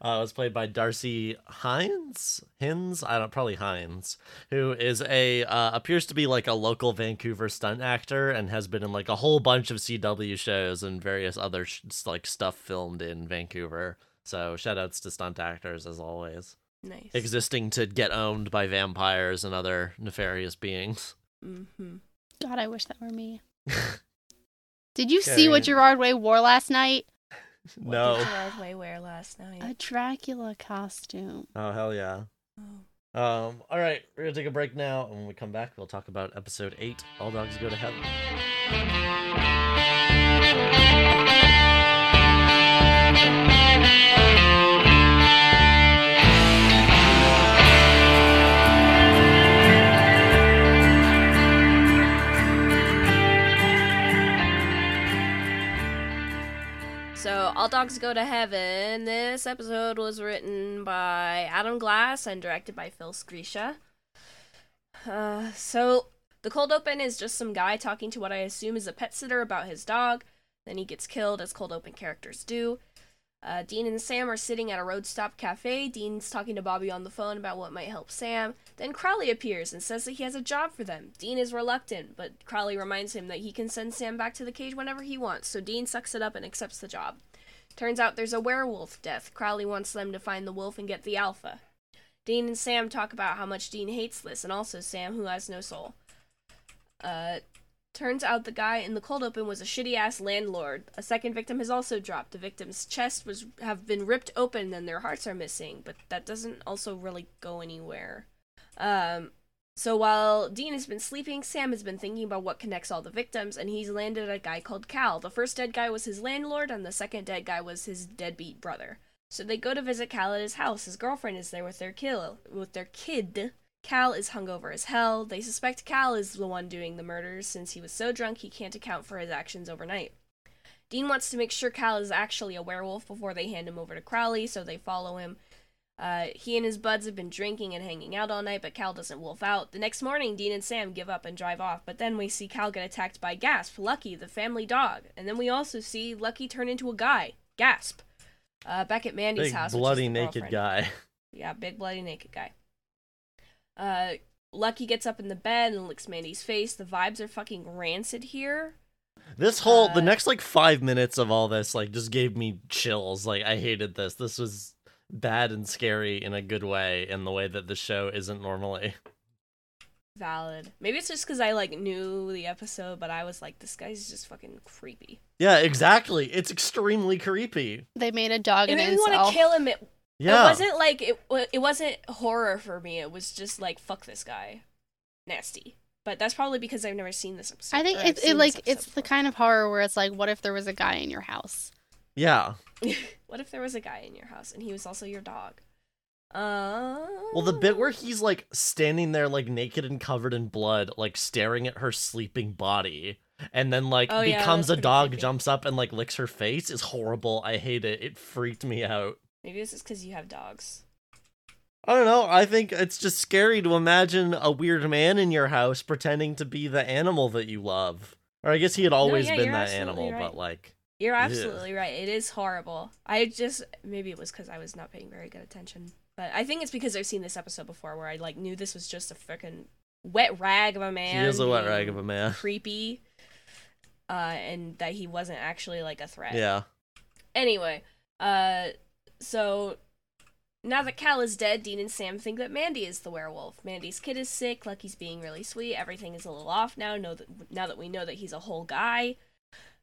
Uh, was played by Darcy Hines, Hines, I don't probably Hines, who is a uh, appears to be like a local Vancouver stunt actor and has been in like a whole bunch of CW shows and various other sh- like stuff filmed in Vancouver. So shout outs to stunt actors as always, Nice. existing to get owned by vampires and other nefarious beings. mm-hmm. God, I wish that were me. Did you see what Okay. Gerard Way wore last night? What no. did Gerard Way wear last night? A Dracula costume. Oh hell yeah. Oh. Um, all right, we're gonna take a break now, and when we come back, we'll talk about episode eight. All dogs go to heaven. All Dogs Go to Heaven. This episode was written by Adam Glass and directed by Phil Sgriccia. Uh, so, the cold open is just some guy talking to what I assume is a pet sitter about his dog. Then he gets killed, as cold open characters do. Uh, Dean and Sam are sitting at a road stop cafe. Dean's talking to Bobby on the phone about what might help Sam. Then Crowley appears and says that he has a job for them. Dean is reluctant, but Crowley reminds him that he can send Sam back to the cage whenever he wants, so Dean sucks it up and accepts the job. Turns out there's a werewolf death. Crowley wants them to find the wolf and get the alpha. Dean and Sam talk about how much Dean hates this, and also Sam, who has no soul. Uh, turns out the guy in the cold open was a shitty ass landlord. A second victim has also dropped. The victim's chest was have been ripped open and their hearts are missing, but that doesn't also really go anywhere. Um, so while Dean has been sleeping, Sam has been thinking about what connects all the victims, and he's landed a guy called Cal. The first dead guy was his landlord, and the second dead guy was his deadbeat brother. So they go to visit Cal at his house. His girlfriend is there with their kill with their kid. Cal is hungover as hell. They suspect Cal is the one doing the murders since he was so drunk he can't account for his actions overnight. Dean wants to make sure Cal is actually a werewolf before they hand him over to Crowley, so they follow him. Uh, he and his buds have been drinking and hanging out all night, but Cal doesn't wolf out. The next morning, Dean and Sam give up and drive off, but then we see Cal get attacked by Gasp, Lucky, the family dog. And then we also see Lucky turn into a guy, Gasp. Uh, back at Mandy's Big house. bloody naked guy. Yeah, big bloody naked guy. Uh, Lucky gets up in the bed and licks Mandy's face. The vibes are fucking rancid here. This whole the Uh, next like five minutes of all this like just gave me chills. Like I hated this. This was bad and scary in a good way, in the way that the show isn't normally. Valid. Maybe it's just because I like knew the episode, but I was like, this guy's just fucking creepy. Yeah, exactly. It's extremely creepy. They made a dog It an made me want to kill him. It, Yeah. it wasn't like it. It wasn't horror for me. It was just like fuck this guy, nasty. But that's probably because I've never seen this episode. I think it's it like episode it's the kind of horror where it's like, what if there was a guy in your house? Yeah. what if there was a guy in your house and he was also your dog? Uh. Well, the bit where he's like standing there, like naked and covered in blood, like staring at her sleeping body, and then like Oh, becomes that's a dog, creepy. jumps up and like licks her face is horrible. I hate it. It freaked me out. Maybe this is because you have dogs. I don't know. I think it's just scary to imagine a weird man in your house pretending to be the animal that you love. Or I guess he had always yeah, been that animal, right. but like, You're Yeah. absolutely right. It is horrible. I just maybe it was because I was not paying very good attention, but I think it's because I've seen this episode before where I like knew this was just a freaking wet rag of a man. he is a wet rag of a man. Creepy, uh, and that he wasn't actually like a threat. Yeah. Anyway, uh, so now that Cal is dead, Dean and Sam think that Mandy is the werewolf. Mandy's kid is sick. Lucky's being really sweet. Everything is a little off now. Know that now that we know that he's a whole guy.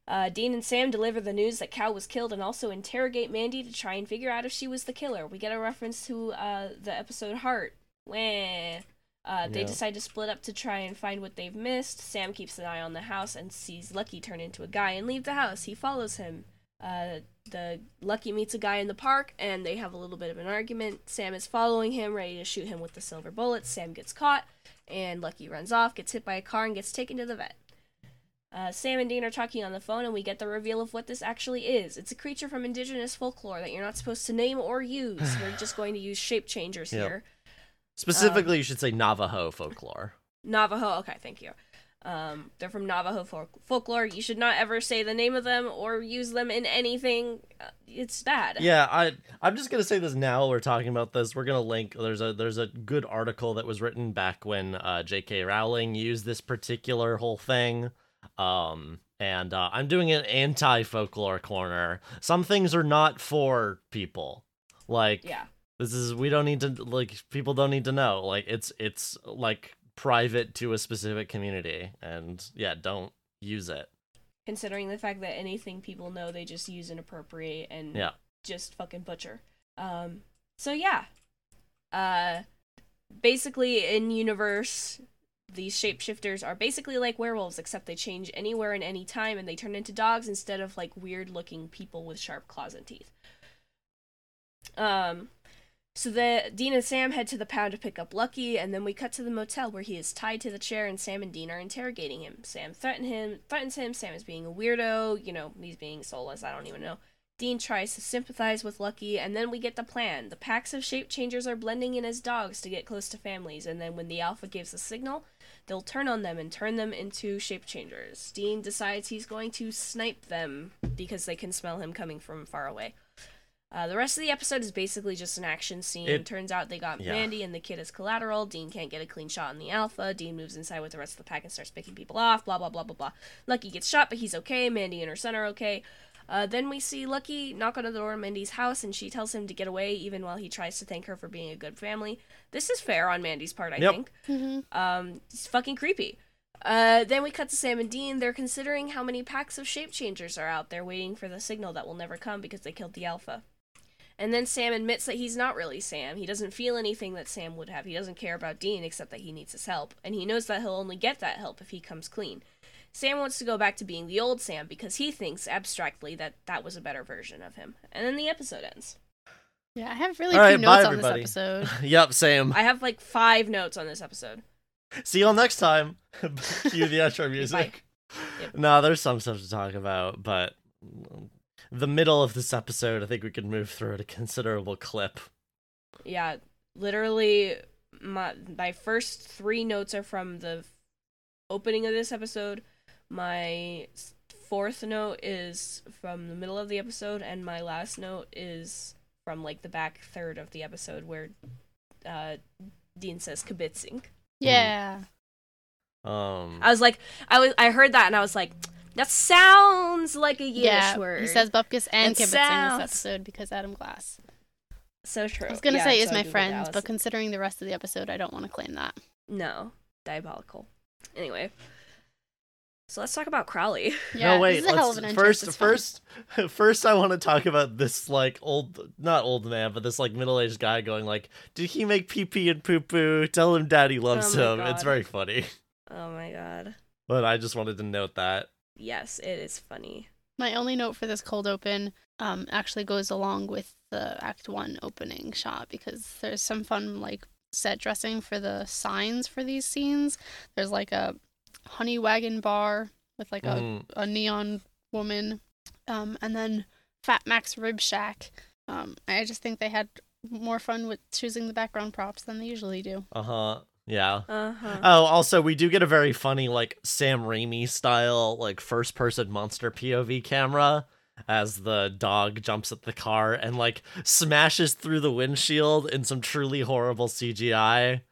Uh, Dean and Sam deliver the news that Cal was killed and also interrogate Mandy to try and figure out if she was the killer. We get a reference to uh, the episode Heart. Wah. Uh, they Yeah. decide to split up to try and find what they've missed. Sam keeps an eye on the house and sees Lucky turn into a guy and leave the house. He follows him. Uh, the Lucky meets a guy in the park and they have a little bit of an argument. Sam is following him, ready to shoot him with the silver bullets. Sam gets caught, and Lucky runs off, gets hit by a car, and gets taken to the vet. Uh, Sam and Dean are talking on the phone, and we get the reveal of what this actually is. It's a creature from indigenous folklore that you're not supposed to name or use. We're just going to use shape changers Yep. here. Specifically, you should say Navajo folklore. Navajo. Okay, thank you. Um, they're from Navajo folk- folklore. You should not ever say the name of them or use them in anything. Uh, It's bad. Yeah, I I'm just gonna say this now. We're talking about this. We're gonna link. There's a there's a good article that was written back when uh, J.K. Rowling used this particular whole thing. Um, and uh, I'm doing an anti folklore corner. Some things are not for people. Like Yeah. this is we don't need to like people don't need to know. Like it's it's like private to a specific community, and yeah, don't use it. Considering the fact that anything people know, they just use and appropriate and Yeah. just fucking butcher. Um, so yeah. Uh, basically, in universe, these shapeshifters are basically like werewolves, except they change anywhere and any time, and they turn into dogs instead of like weird looking people with sharp claws and teeth. Um, so the Dean and Sam head to the pound to pick up Lucky, and then we cut to the motel where he is tied to the chair, and Sam and Dean are interrogating him. Sam threaten him, threatens him. Sam is being a weirdo. You know, he's being soulless. I don't even know. Dean tries to sympathize with Lucky, and then we get the plan. The packs of shape changers are blending in as dogs to get close to families, and then when the Alpha gives the signal, they'll turn on them and turn them into shape changers. Dean decides he's going to snipe them because they can smell him coming from far away. Uh, the rest of the episode is basically just an action scene. It- Turns out they got yeah. Mandy and the kid as collateral. Dean can't get a clean shot on the Alpha. Dean moves inside with the rest of the pack and starts picking people off. Blah blah blah blah blah. Lucky gets shot, but he's okay. Mandy and her son are okay. Uh, then we see Lucky knock on the door of Mandy's house, and she tells him to get away, even while he tries to thank her for being a good family. This is fair on Mandy's part, I Yep. think. hmm Um, it's fucking creepy. Uh, then we cut to Sam and Dean. They're considering how many packs of shape changers are out there waiting for the signal that will never come because they killed the Alpha. And then Sam admits that he's not really Sam. He doesn't feel anything that Sam would have. He doesn't care about Dean except that he needs his help. And he knows that he'll only get that help if he comes clean. Sam wants to go back to being the old Sam because he thinks abstractly that that was a better version of him. And then the episode ends. Yeah, I have really All few right, bye, notes on everybody. this episode. yep, same. I have like five notes on this episode. See y'all next time. Cue the outro music. Yep. No, there's some stuff to talk about, but the middle of this episode, I think we could move through at a considerable clip. yeah literally my my first three notes are from the opening of this episode my fourth note is from the middle of the episode and my last note is from like the back third of the episode where uh dean says kibitzing Yeah. Um, i was like i was i heard that and i was like that sounds like a yiddish yeah. word He says Bupkis and It Kibitzing sounds- this episode because Adam Glass. so true I was gonna Yeah, say so is I my Googled friends, Alice. but considering the rest of the episode, I don't want to claim that. no diabolical anyway so let's talk about crowley Yeah, no, wait. this is a hell of let's- an entrance. first, fun. first, first, I want to talk about this like old, not old man, but this like middle-aged guy going like, "Did he make pee pee and poo poo? Tell him daddy loves Oh my him." It's very funny. oh my god But I just wanted to note that. Yes, it is funny. My only note for this cold open um actually goes along with the Act One opening shot because there's some fun like set dressing for the signs for these scenes. There's like a honey wagon bar with like a, Mhm. a neon woman, um, and then Fat Max Rib Shack. Um, I just think they had more fun with choosing the background props than they usually do. Uh huh. Yeah. Uh huh. Oh, also, we do get a very funny, like Sam Raimi style, like first person monster POV camera as the dog jumps at the car and like smashes through the windshield in some truly horrible CGI.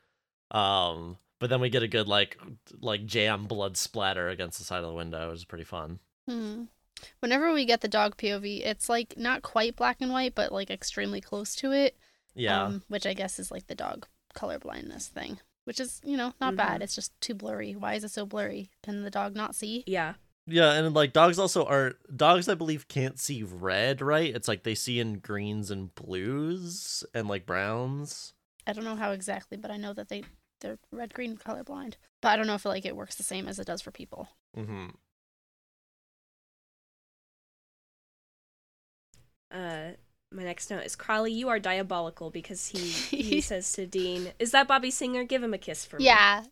Um, but then we get a good like like jam blood splatter against the side of the window. It was pretty fun. Hmm. Whenever we get the dog POV, it's like not quite black and white, but like extremely close to it. Yeah. Um, which I guess is like the dog color blindness thing, which is, you know, not bad. Mhm. It's just too blurry. Why is it so blurry? Can the dog not see? Yeah. Yeah, and like dogs also aren't dogs I believe can't see red, right? It's like they see in greens and blues and like browns. I don't know how exactly, but I know that they they're red green color blind. But I don't know if like it works the same as it does for people. Mm-hmm. Uh, my next note is Crowley, you are diabolical because he he says to Dean, "Is that Bobby Singer? Give him a kiss for me." Yeah,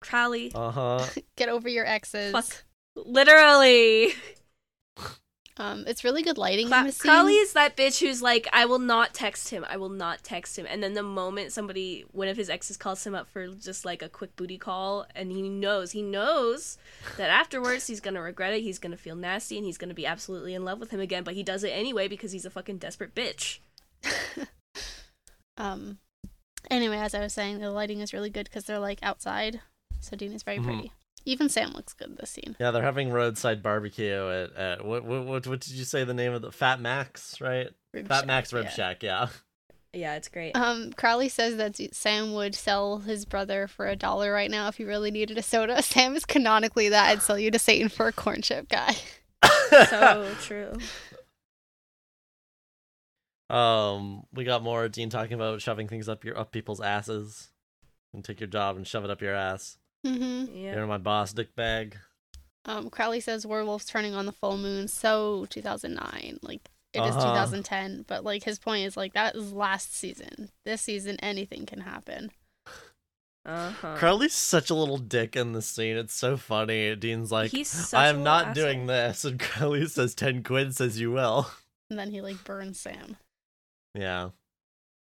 Crowley, Uh huh. get over your exes. Fuck. literally. Um, it's really good lighting in Cla- this scene. Crowley is that bitch who's like, I will not text him. I will not text him. And then the moment somebody, one of his exes, calls him up for just like a quick booty call, and he knows, he knows that afterwards he's gonna regret it. He's gonna feel nasty, and he's gonna be absolutely in love with him again. But he does it anyway because he's a fucking desperate bitch. Um, anyway, as I was saying, the lighting is really good because they're like outside, so Dean is very Mhm. pretty. Even Sam looks good in this scene. Yeah, they're having roadside barbecue at, at what, what what what did you say the name of the Fat Max, right? Rib Fat Shack, Max Rib yeah. Shack, yeah. Yeah, it's great. Um, Crowley says that Sam would sell his brother for a dollar right now if he really needed a soda. Sam is canonically that I'd sell you to Satan for a corn chip guy. so true. um, we got more Dean talking about shoving things up your up people's asses, and take your job and shove it up your ass. Mm-hmm. Yeah. You're my boss, dick bag. Um, Crowley says werewolves turning on the full moon. So 2009, like it is Uh-huh. 2010, but like his point is like that is last season. This season, anything can happen. Uh huh. Crowley's such a little dick in the scene. It's so funny. Dean's like, He's such I a am little not asshole. doing this, and Crowley says ten quid says you will. And then he like burns Sam Yeah.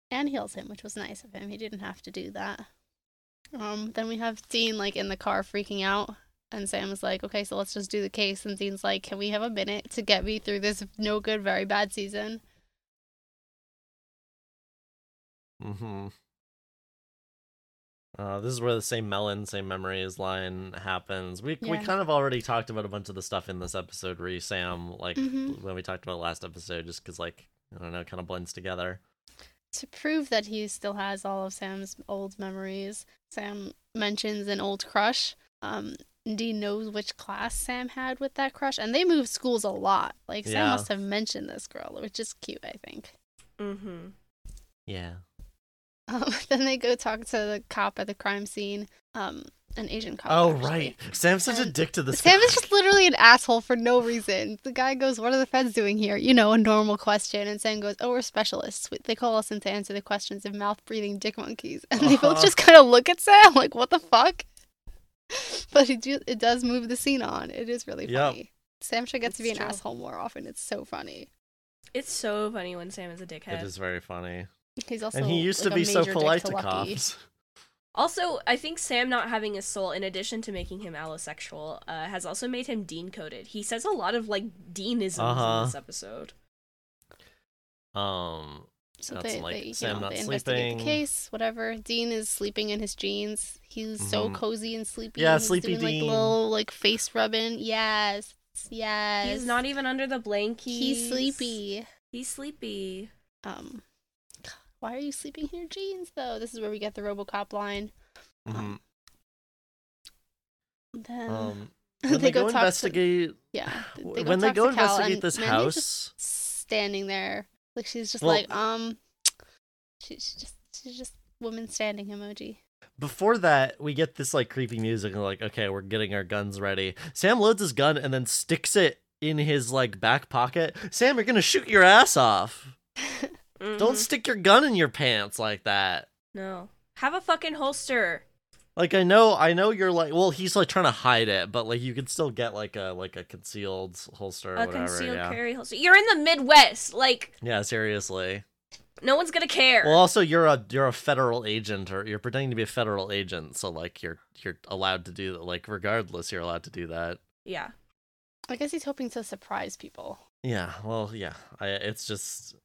and heals him, which was nice of him. He didn't have to do that. Um, then we have Dean like in the car freaking out, and Sam is like, "Okay, so let's just do the case." And Dean's like, "Can we have a minute to get me through this no good, very bad season?" Mm-hmm. Uh, this is where the same melon, same memories line happens. We we kind of already talked about a bunch of the stuff in this episode. Re Sam, like Mhm. when we talked about last episode, just because like I don't know, kind of blends together. To prove that he still has all of Sam's old memories, Sam mentions an old crush. Um, Dean knows which class Sam had with that crush, and they moved schools a lot. Like Sam Yeah. must have mentioned this girl, which is cute, I think. Mm-hmm. Yeah. Um, then they go talk to the cop at the crime scene. Um, an Asian cop. Oh actually. right, Sam's such a dick to this. Sam guy. is just literally an asshole for no reason. The guy goes, "What are the feds doing here?" You know, a normal question, and Sam goes, "Oh, we're specialists. We- They call us in to answer the questions of mouth-breathing dick monkeys." And they both Uh-huh. just kind of look at Sam like, "What the fuck?" But it do, it does move the scene on. It is really Yep. funny. Sam should get to be It's an true. asshole more often. It's so funny. It's so funny when Sam is a dickhead. It is very funny, He's also and he used like, to be so polite to to Lucky. cops. Also, I think Sam not having a soul, in addition to making him allosexual, uh, has also made him Dean coded. He says a lot of like Deanisms Uh-huh. in this episode. Um, So That's they, like they, you Sam know, not they investigate sleeping. the case, whatever. Dean is sleeping in his jeans. He's so Mhm. cozy and sleepy. Yeah, he's sleepy doing, Dean. Like little like face rubbing. Yes, yes. He's not even under the blanket. He's sleepy. He's sleepy. Um, why are you sleeping in your jeans though? This is where we get the RoboCop line. mhm. Then um, when they, go, talk to- investigate, yeah, they go when they go to Cal, investigate and this house, standing there, like she's just Well- like um, she, she's just she's just woman standing emoji. before that, we get this like creepy music and like, okay, we're getting our guns ready. Sam loads his gun and then sticks it in his like back pocket. Sam, you're gonna shoot your ass off. Don't Mhm. stick your gun in your pants like that. No. Have a fucking holster. Like I know, I know you're like, well, he's like trying to hide it, but like you can still get like a like a concealed holster or a whatever. concealed yeah, carry holster. You're in the Midwest. Like, yeah, seriously. no one's gonna care. Well, also you're a you're a federal agent, or you're pretending to be a federal agent, so like you're you're allowed to do that. Like regardless, you're allowed to do that. yeah. I guess he's hoping to surprise people. Yeah, well, yeah. I it's just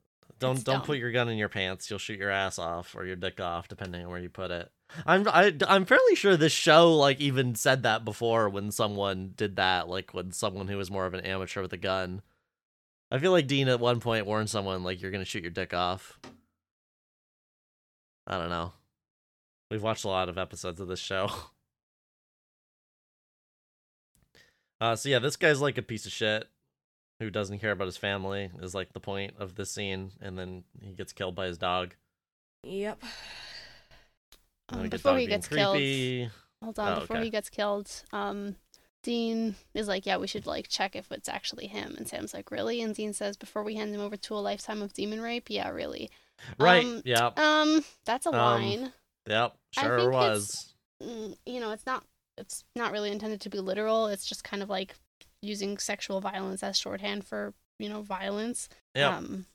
don't It's don't dumb. put your gun in your pants. You'll shoot your ass off or your dick off, depending on where you put it. I'm I, I'm fairly sure this show like even said that before when someone did that, like when someone who was more of an amateur with a gun. I feel like Dean at one point warned someone like you're gonna shoot your dick off. I don't know. We've watched a lot of episodes of this show. Uh, so yeah, this guy's like a piece of shit who doesn't care about his family is like the point of this scene, and then he gets killed by his dog. Yep. Um, we before he gets killed, hold on. Oh, before okay. he gets killed, um, Dean is like, "Yeah, we should like check if it's actually him." And Sam's like, "Really?" And Dean says, "Before we hand him over to a lifetime of demon rape, yeah, really." Right. Um, yep. Um, that's a Um, line. Yep. Sure was. Mm, you know, it's not. It's not really intended to be literal. It's just kind of like using sexual violence as shorthand for you know, violence. Yeah. Um,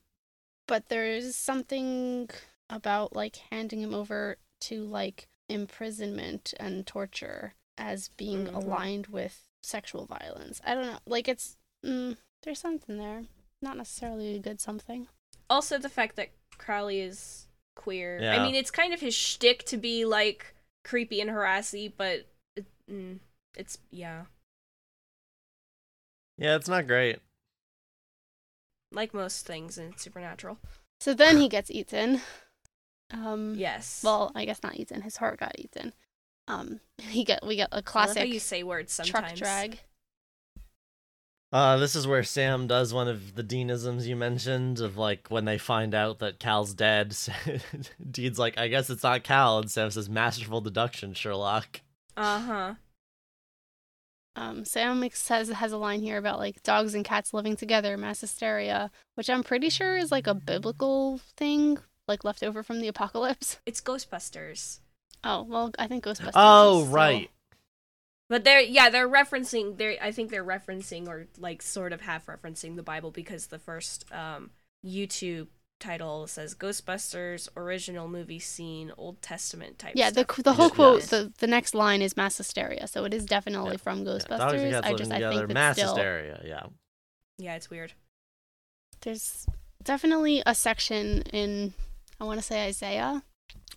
but there's something about like handing him over to like imprisonment and torture as being Mhm. aligned with sexual violence. I don't know. Like it's mm, there's something there. Not necessarily a good something. Also, the fact that Crowley is queer. Yeah. I mean, it's kind of his shtick to be like creepy and harassy, but it, mm, it's yeah, yeah, it's not great. like most things in Supernatural. So then he gets eaten. Um, Yes. Well, I guess not eaten. His heart got eaten. Um, he get we get a I love how classic you say words sometimes. truck sometimes. drag. Uh, this is where Sam does one of the Deanisms you mentioned of like when they find out that Cal's dead. Dean's like, I guess it's not Cal, and Sam says, "Masterful deduction, Sherlock." Uh huh. Um, Sam says has a line here about like dogs and cats living together, mass hysteria, which I'm pretty sure is like a biblical thing, like left over from the apocalypse. It's Ghostbusters. Oh well, I think Ghostbusters. Oh, is still- right. But they're yeah they're referencing they I think they're referencing or like sort of half referencing the Bible because the first um YouTube title says Ghostbusters original movie scene Old Testament type. Yeah, the stuff. the whole Yes. quote, the the next line is mass hysteria, so it is definitely Yeah. from Ghostbusters. dogs and cats I living just I together, think mass still hysteria. Yeah. yeah it's weird. there's definitely a section in I want to say Isaiah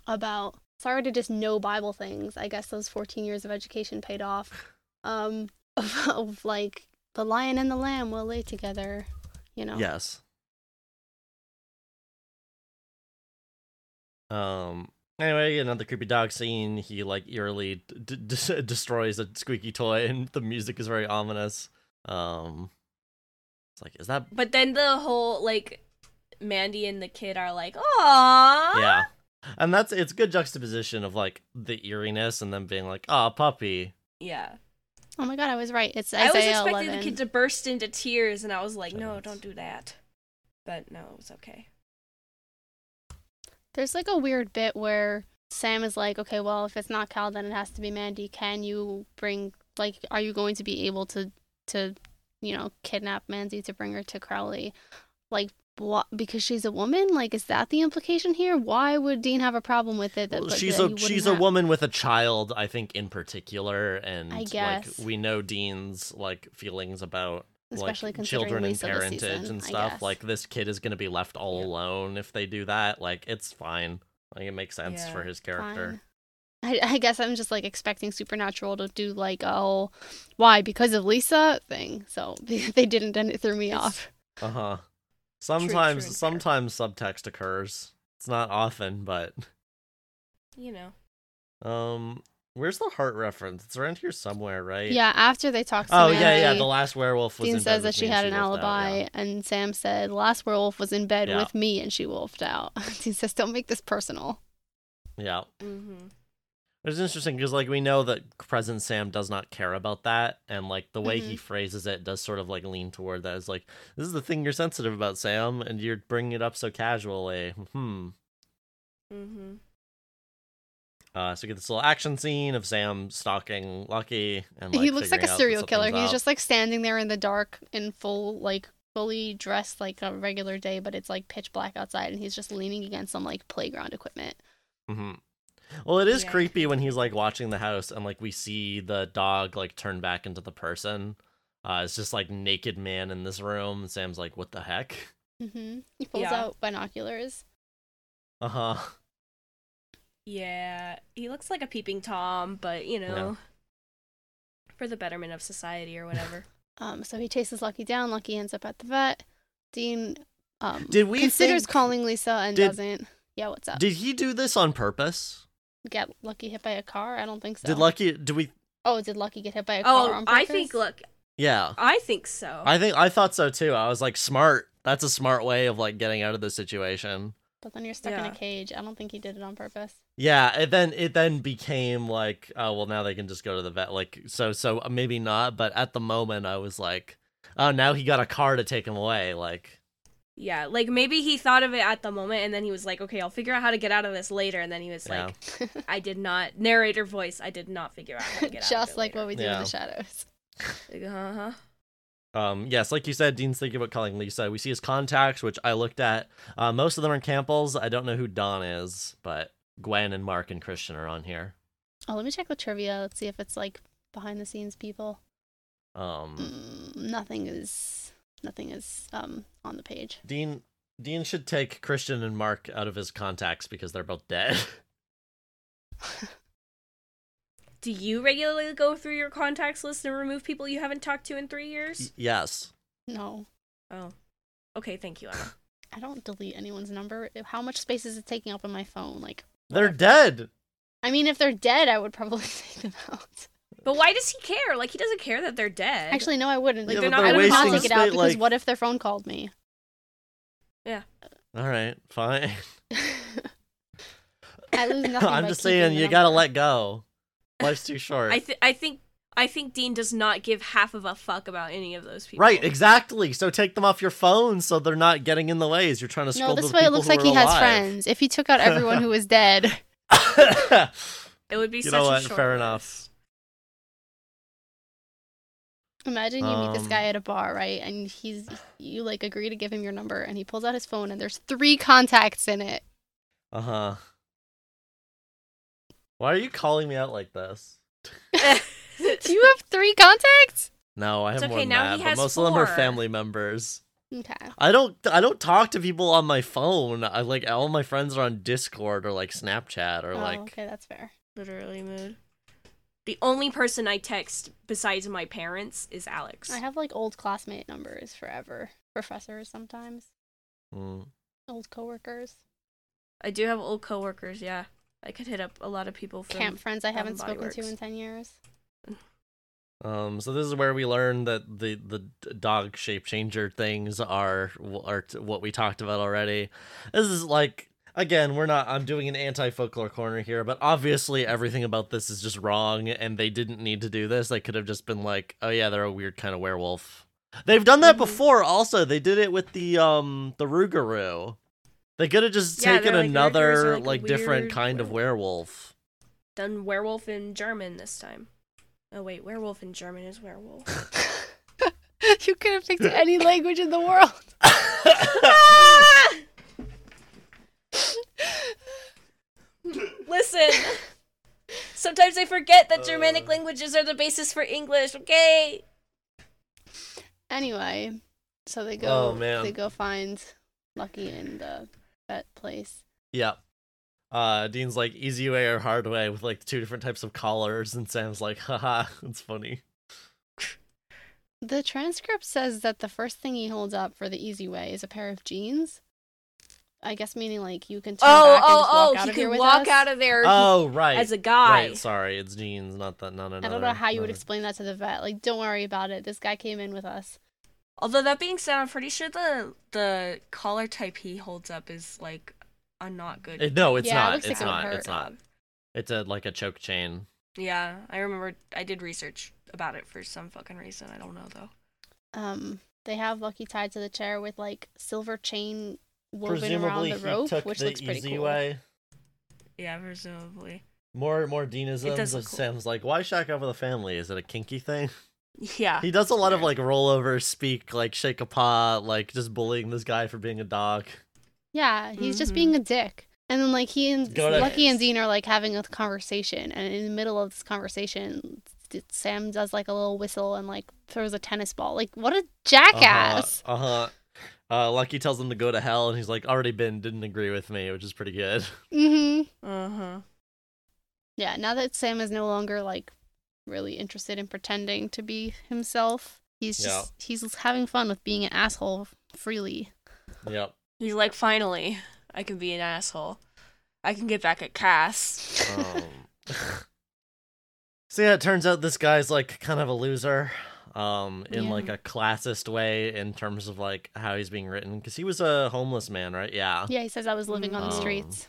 about sorry to just know Bible things. I guess those 14 years of education paid off. Um, of, of like the lion and the lamb will lay together. You know. Yes. Um. Anyway, another creepy dog scene. He like eerily d- d- destroys a squeaky toy, and the music is very ominous. Um. It's like, is that? But then the whole like Mandy and the kid are like, "Aww." Yeah. And that's it's good juxtaposition of like the eeriness and then being like, "Ah, puppy." Yeah. Oh my God, I was right. It's I was expecting 11. the kid to burst into tears, and I was like, "No, don't do that." But no, it was okay. There's like a weird bit where Sam is like, okay, well, if it's not Cal, then it has to be Mandy. Can you bring, like, are you going to be able to, to, you know, kidnap Mandy to bring her to Crowley? Like, what? Because she's a woman? Like, is that the implication here? Why would Dean have a problem with it? That, Well, she's that a she's a have- woman with a child, I think in particular, and I guess. like we know Dean's like feelings about especially like children and parentage season, and stuff. Like this kid is gonna be left all Yeah. alone if they do that. Like it's fine. Like it makes sense Yeah, for his character. I, I guess I'm just like expecting Supernatural to do like a whole why because of Lisa thing. So they didn't, and it threw me It's- off. Uh huh. true Sometimes fair. sometimes subtext occurs. It's not often, but You know. um, where's the heart reference? It's around here somewhere, right? Yeah, after they talked to Oh yeah, yeah. The last werewolf was Dean in bed says with that she me and had an wolfed out, alibi, yeah. and Sam said last werewolf was in bed Yeah. with me, and she wolfed out. Dean says, "Don't make this personal." Yeah. Mm-hmm. It's interesting because like we know that present Sam does not care about that, and like the way Mm-hmm. he phrases it does sort of like lean toward that. It's like this is the thing you're sensitive about, Sam, and you're bringing it up so casually. Hmm. Mm-hmm. Uh, so we get this little action scene of Sam stalking Lucky, and like, he looks like a figuring out that serial killer. He's up. just like standing there in the dark, in full like fully dressed like a regular day, but it's like pitch black outside, and he's just leaning against some like playground equipment. hmm Well, it is Yeah. creepy when he's like watching the house and like we see the dog like turn back into the person. Uh, it's just like naked man in this room. Sam's like, "What the heck?" Mm-hmm. He pulls Yeah. out binoculars. Uh huh. Yeah, he looks like a peeping tom, but you know, for the betterment of society or whatever. Um, so he chases Lucky down. Lucky ends up at the vet. Dean um Did we considers think- calling Lisa and did- doesn't. Yeah, what's up? Did he do this on purpose? Get Lucky hit by a car? I don't think so. Did Lucky? Do we? Oh, did Lucky get hit by a car oh, I think. Look, Yeah. I think so. I think I thought so too. I was like, smart. That's a smart way of like getting out of the situation. But then you're stuck in a cage. I don't think he did it on purpose. Yeah, it then it then became like, oh well, now they can just go to the vet. Like, so so uh, maybe not, but at the moment, I was like, oh, now he got a car to take him away. Like, yeah, like maybe he thought of it at the moment, and then he was like, "Okay, I'll figure out how to get out of this later." And then he was Yeah. like, "I did not." Narrator voice. I did not figure out how to get out. Just of it like what we do in the shadows. we. Uh huh. Um, yes, like you said, Dean's thinking about calling Lisa. We see his contacts, which I looked at. Uh, most of them are in Campbell's. I don't know who Don is, but Gwen and Mark and Christian are on here. Oh, let me check the trivia. Let's see if it's like behind the scenes people. Um, Mm, nothing is nothing is um on the page. Dean Dean should take Christian and Mark out of his contacts because they're both dead. Do you regularly go through your contacts list and remove people you haven't talked to in three Y- years? yes. No, Oh. Okay, thank you, Emma. I don't delete anyone's number. How much space is it taking up on my phone? Like, They're whatever. dead. I mean, if they're dead, I would probably take them out. But why does he care? Like he doesn't care that they're dead. Actually, no, I wouldn't. Like, Yeah, they're but not- I they're would not wasting take it out space, because like- what if their phone called me? Yeah. All right, fine. I lose nothing. I'm by just keeping saying the you gotta number. let go. Life's too short. I th- I think I think Dean does not give half of a fuck about any of those people. Right, exactly. So take them off your phone so they're not getting in the way as you're trying to scroll No, this way it looks like are he has friends. If he took out everyone who was dead, It would be You such know a what? short Fair enough. imagine you meet this Um, guy at a bar, right? And he's you like agree to give him your number, and he pulls out his phone, and there's three contacts in it. uh huh. Why are you calling me out like this? Do you have three contacts? No, I have It's more okay, than now that, he but has most of them are family members. Okay. I don't I don't talk to people on my phone. I like all my friends are on Discord or like Snapchat or oh, like okay, that's fair. Literally mood. The only person I text besides my parents is Alex. I have like old classmate numbers forever. Professors sometimes. mm, Old coworkers. I do have old coworkers. Yeah, I could hit up a lot of people from Camp friends I haven't Body spoken to in 10 years. Um, so this is where we learn that the the dog shape changer things are are t- what we talked about already. This is like again, we're not. I'm doing an anti folklore corner here, but obviously everything about this is just wrong, and they didn't need to do this. They could have just been like, oh yeah, they're a weird kind of werewolf. They've done that Mhm. before. Also, they did it with the um the Rougarou. They could have just Yeah, taken like, another like, like different weird kind of werewolf. done werewolf in German this time. Oh wait, werewolf in German is werewolf. you could have picked any language in the world. Listen. Sometimes I forget that Germanic Uh. languages are the basis for English. Okay. Anyway, so they go. Oh, man. They go find Lucky in the vet place. Yeah. Uh, Dean's like easy way or hard way with like two different types of collars, and Sam's like, haha, it's funny. The transcript says that the first thing he holds up for the easy way is a pair of jeans. I guess meaning like you can turn Oh, back and just walk oh, out oh! He of here with walk us. out of there Oh, right. as a guy. Right, sorry, it's jeans, not that, not another. I don't know how you would explain that to the vet. Like, don't worry about it. This guy came in with us. Although that being said, I'm pretty sure the the collar type he holds up is like a not good. It- no, it's Yeah, not. looks like it's it would not. It's not. It's a like a choke chain. Yeah, I remember I did research about it for some fucking reason. I don't know though. Um, they have Lucky tied to the chair with like silver chain woven Presumably, around the rope, took which the looks pretty easy cool. way. Yeah, presumably. More, more Deanisms. does look cool. Sam's like, why shack up with a family? Is it a kinky thing? Yeah. He does a lot of like rollover speak, like shake a paw, like just bullying this guy for being a dog. Yeah, he's just Mhm. being a dick. And then like he and Go to- Lucky and Dean are like having a conversation, and in the middle of this conversation, Sam does like a little whistle and like throws a tennis ball. Like what a jackass! Uh huh. Uh, Lucky tells him to go to hell, and he's like, already been, didn't agree with me, which is pretty good. Mm-hmm. Uh huh. Yeah. Now that Sam is no longer like really interested in pretending to be himself, he's just he's having fun with being an asshole freely. Yep. He's like, finally, I can be an asshole. I can get back at Cass. Um, so yeah, it turns out this guy's like kind of a loser, um, in Yeah. like a classist way in terms of like how he's being written, because he was a homeless man, right? Yeah. Yeah, he says I was living on the Um, streets.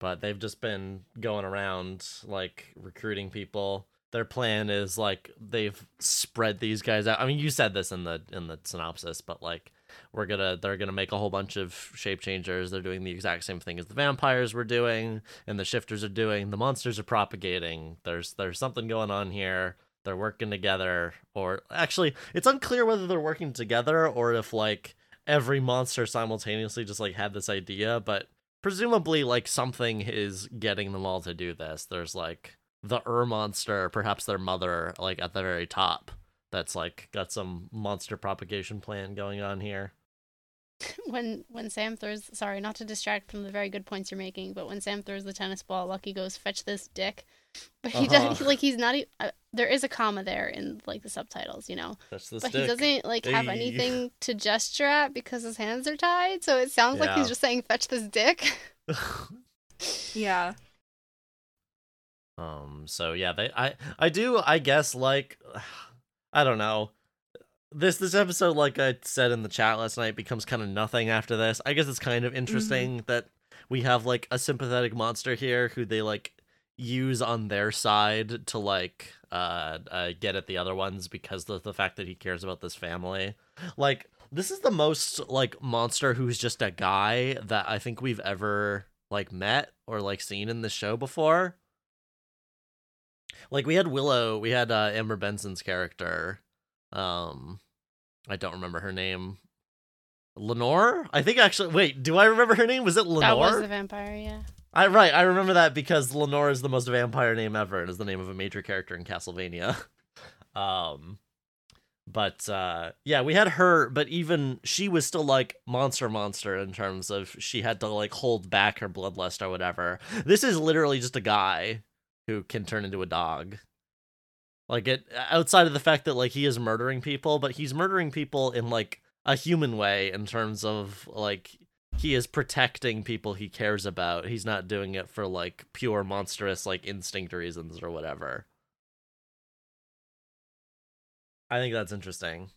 But they've just been going around like recruiting people. Their plan is like they've spread these guys out. I mean, you said this in the in the synopsis, but like we're gonna they're gonna make a whole bunch of shape changers. They're doing the exact same thing as the vampires were doing, and the shifters are doing. The monsters are propagating. There's there's something going on here. they're working together or actually it's unclear whether they're working together or if like every monster simultaneously just like had this idea but presumably like something is getting them all to do this there's like the ur monster perhaps their mother like at the very top that's like got some monster propagation plan going on here when when Sam throws sorry, not to distract from the very good points you're making, but when Sam throws the tennis ball, Lucky goes fetch this dick. But he Uh-huh. does like he's not. Even, Uh, there is a comma there in like the subtitles, you know. that's the but stick he doesn't like have Hey. anything to gesture at because his hands are tied. So it sounds like he's just saying fetch this dick. Yeah. Um. So yeah, they. I. I do. I guess like. I don't know. This this episode, like I said in the chat last night, becomes kind of nothing after this. I guess it's kind of interesting that we have like a sympathetic monster here who they like use on their side to like uh, uh get at the other ones because of the fact that he cares about this family. Like this is the most like monster who's just a guy that I think we've ever like met or like seen in the show before. Like we had Willow, we had uh, Amber Benson's character. Um I don't remember her name. Lenore? I think actually wait, do I remember her name? Was it Lenore? That was the vampire, yeah. I right, I remember that because Lenore is the most vampire name ever and is the name of a major character in Castlevania. um but uh yeah, we had her, but even she was still like monster monster in terms of she had to like hold back her bloodlust or whatever. This is literally just a guy who can turn into a dog. Like it outside of the fact that like he is murdering people, but he's murdering people in like a human way in terms of like he is protecting people he cares about. He's not doing it for like pure monstrous like instinct reasons or whatever. I think that's interesting.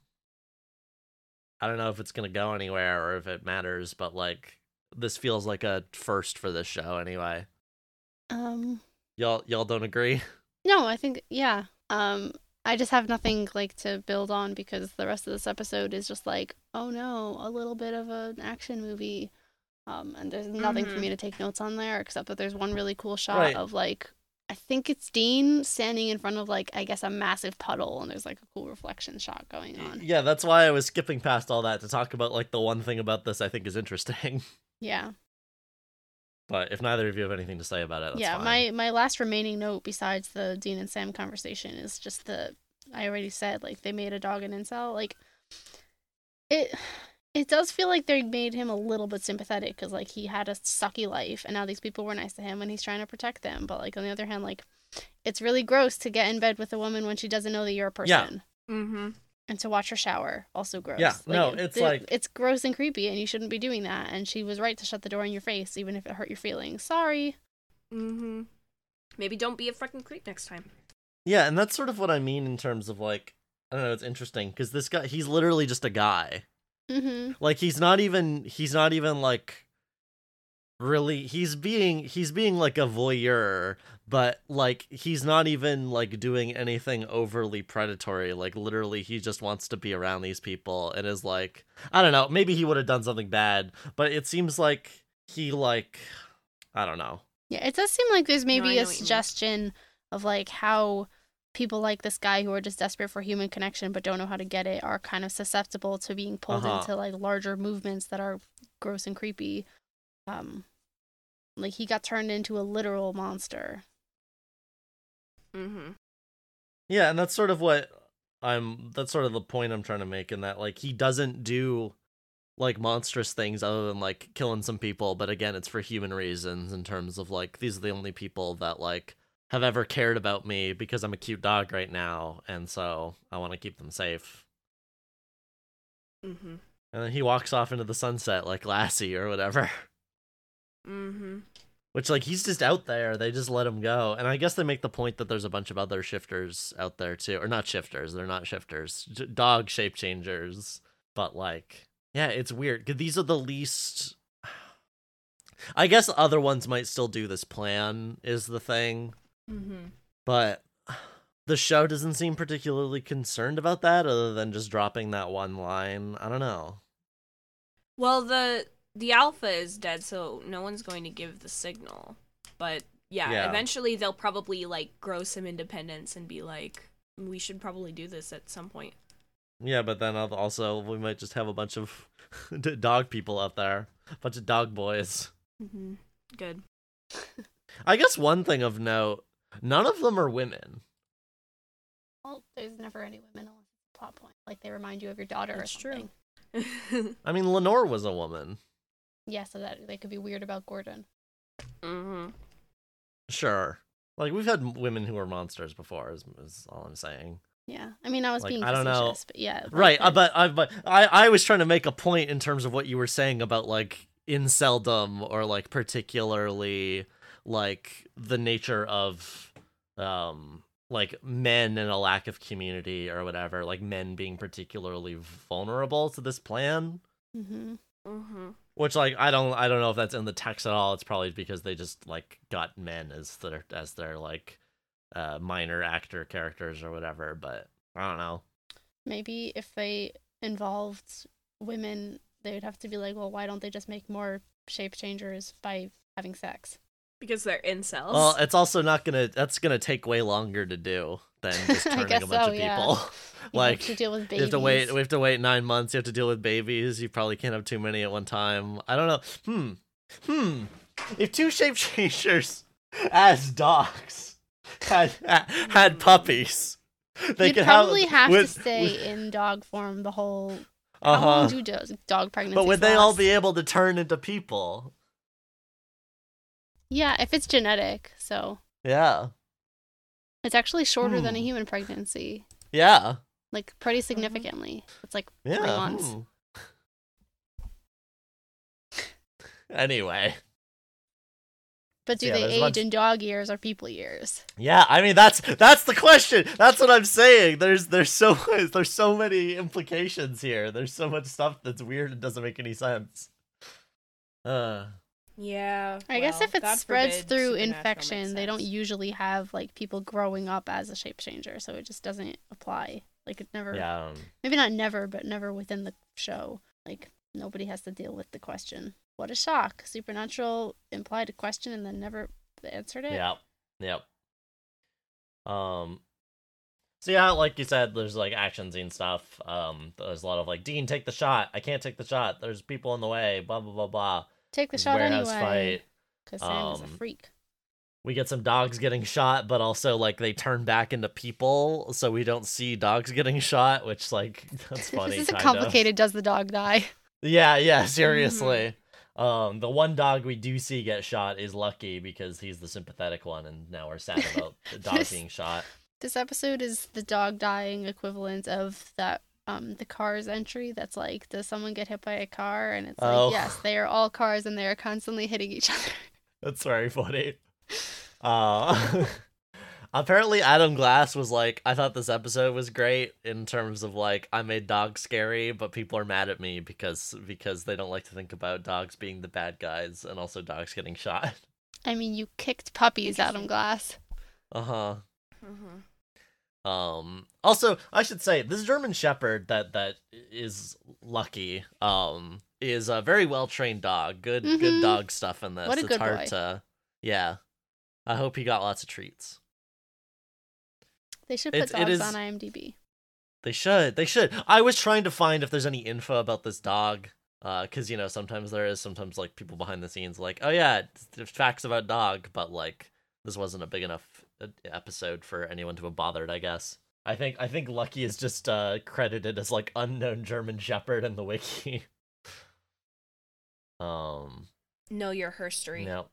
I don't know if it's going to go anywhere or if it matters, but like this feels like a first for this show anyway. Um Y'all y'all don't agree? No, I think yeah. Um I just have nothing like to build on because the rest of this episode is just like, oh no, a little bit of an action movie. Um and there's nothing for Mhm. me to take notes on there except that there's one really cool shot Right. of like I think it's Dean standing in front of like I guess a massive puddle and there's like a cool reflection shot going on. Yeah, that's why I was skipping past all that to talk about like the one thing about this I think is interesting. Yeah. But if neither of you have anything to say about it, that's yeah, fine. my my last remaining note besides the Dean and Sam conversation is just the I already said like they made a dog an incel like it it does feel like they made him a little bit sympathetic because like he had a sucky life and now these people were nice to him and he's trying to protect them but like on the other hand like it's really gross to get in bed with a woman when she doesn't know that you're a person Yeah. Mm-hmm. And to watch her shower also gross Yeah, no, it's it- like- it's gross and creepy and you shouldn't be doing that and she was right to shut the door in your face even if it hurt your feelings sorry Mm-hmm. Maybe don't be a freaking creep next time. Yeah, and that's sort of what I mean in terms of like I don't know, it's interesting because this guy he's literally just a guy. mm-hmm Like he's not even he's not even like really he's being he's being like a voyeur, but like he's not even like doing anything overly predatory. Like literally he just wants to be around these people and is like I don't know, maybe he would have done something bad, but it seems like he like I don't know. Yeah, it does seem like there's maybe know a what you mean. suggestion of like how people like this guy who are just desperate for human connection but don't know how to get it are kind of susceptible to being pulled Uh-huh. into like larger movements that are gross and creepy. Um like he got turned into a literal monster. Mm-hmm. Yeah, and that's sort of what I'm that's sort of the point I'm trying to make in that like he doesn't do like monstrous things other than like killing some people, but again, it's for human reasons in terms of like these are the only people that like have ever cared about me because I'm a cute dog right now, and so I want to keep them safe. Mm-hmm. And then he walks off into the sunset like Lassie or whatever. Mm-hmm. Which like he's just out there. They just let him go. And I guess they make the point that there's a bunch of other shifters out there too, or not shifters. They're not shifters. Dog shape changers. But like, yeah, it's weird. 'cause These are the least. I guess other ones might still do this plan. Is the thing, Mm-hmm. but the show doesn't seem particularly concerned about that, other than just dropping that one line. I don't know. Well, the the alpha is dead, so no one's going to give the signal. But yeah, Yeah. eventually they'll probably like grow some independence and be like, we should probably do this at some point. Yeah, but then also we might just have a bunch of dog people out there, a bunch of dog boys. Mm-hmm. Good. I guess one thing of note: none of them are women. Well, there's never any women unless it's a plot point. Like they remind you of your daughter That's or true. I mean, Lenore was a woman. Yeah, so that they could be weird about Gordon. mm-hmm. Sure, like we've had women who were monsters before. Is, is all I'm saying. Yeah, I mean, I was Like, being I don't know. facetious, but yeah, like, Right, uh, but I but I I was trying to make a point in terms of what you were saying about like inceldom or like particularly like the nature of um like men and a lack of community or whatever, like men being particularly vulnerable to this plan. Mm Mhm. Mm-hmm. Which like I don't I don't know if that's in the text at all. It's probably because they just like got men as their as their like uh minor actor characters or whatever, but I don't know. maybe if they involved women, they would have to be like, well, why don't they just make more shape changers by having sex? Because they're incels. Well, it's also not gonna. That's gonna take way longer to do than just turning a bunch so, of yeah. people. You like have to deal with you have to wait. We have to wait nine months. You have to deal with babies. You probably can't have too many at one time. I don't know. Hmm. Hmm. If two shape changers as dogs had had puppies, they You'd could probably have, have, would- to stay in dog form the whole. Uh How long huh. do do- dog pregnancy? But would they all be able to turn into people? Yeah, if it's genetic, so Yeah. it's actually shorter than a Hmm. human pregnancy, Yeah. like pretty significantly. It's like Yeah. three months. hmm. Anyway. But do Yeah, they age bunch- in dog years or people years? Yeah, I mean that's that's the question. That's what I'm saying. There's there's so there's so many implications here. There's so much stuff that's weird and doesn't make any sense. Uh yeah. I guess if it God spreads forbid through infection, they don't usually have like people growing up as a shape changer, so it just doesn't apply. Like it never yeah. um, maybe not never, but never within the show. Like nobody has to deal with the question. What a shock. Supernatural implied a question and then never answered it. Yep. Yep. Um so yeah, like you said, there's like action scene stuff. Um there's a lot of like, Dean, take the shot. I can't take the shot. There's people in the way, blah blah blah blah. Take the shot Warehouse anyway. fight. Because Sam is a um, freak. we get some dogs getting shot, but also like they turn back into people, so we don't see dogs getting shot, which like that's funny. this is a kind of. complicated does the dog die? Yeah, yeah, seriously. Um, the one dog we do see get shot is Lucky because he's the sympathetic one, and now we're sad about the dog This- being shot. This episode is the dog dying equivalent of that um the cars entry that's like, does someone get hit by a car? And it's Oh. like, yes, they are all cars and they are constantly hitting each other. That's very funny. Uh, apparently, Adam Glass was like, I thought this episode was great in terms of like I made dogs scary, but people are mad at me because because they don't like to think about dogs being the bad guys and also dogs getting shot. I mean, you kicked puppies, Adam Interesting. Glass. Uh huh. Um. Also, I should say this German Shepherd that that is lucky. Um, is a very well trained dog. Good good Mhm. dog stuff in this. What a it's good hard boy. to. Yeah. I hope he got lots of treats. They should put It's- dogs is- on IMDb. They should. They should. I was trying to find if there's any info about this dog. Uh, cause you know sometimes there is sometimes like people behind the scenes like oh yeah facts about dog but like this wasn't a big enough uh, episode for anyone to have bothered I guess I think I think Lucky is just uh credited as like unknown German Shepherd in the wiki. um. Know your history. No.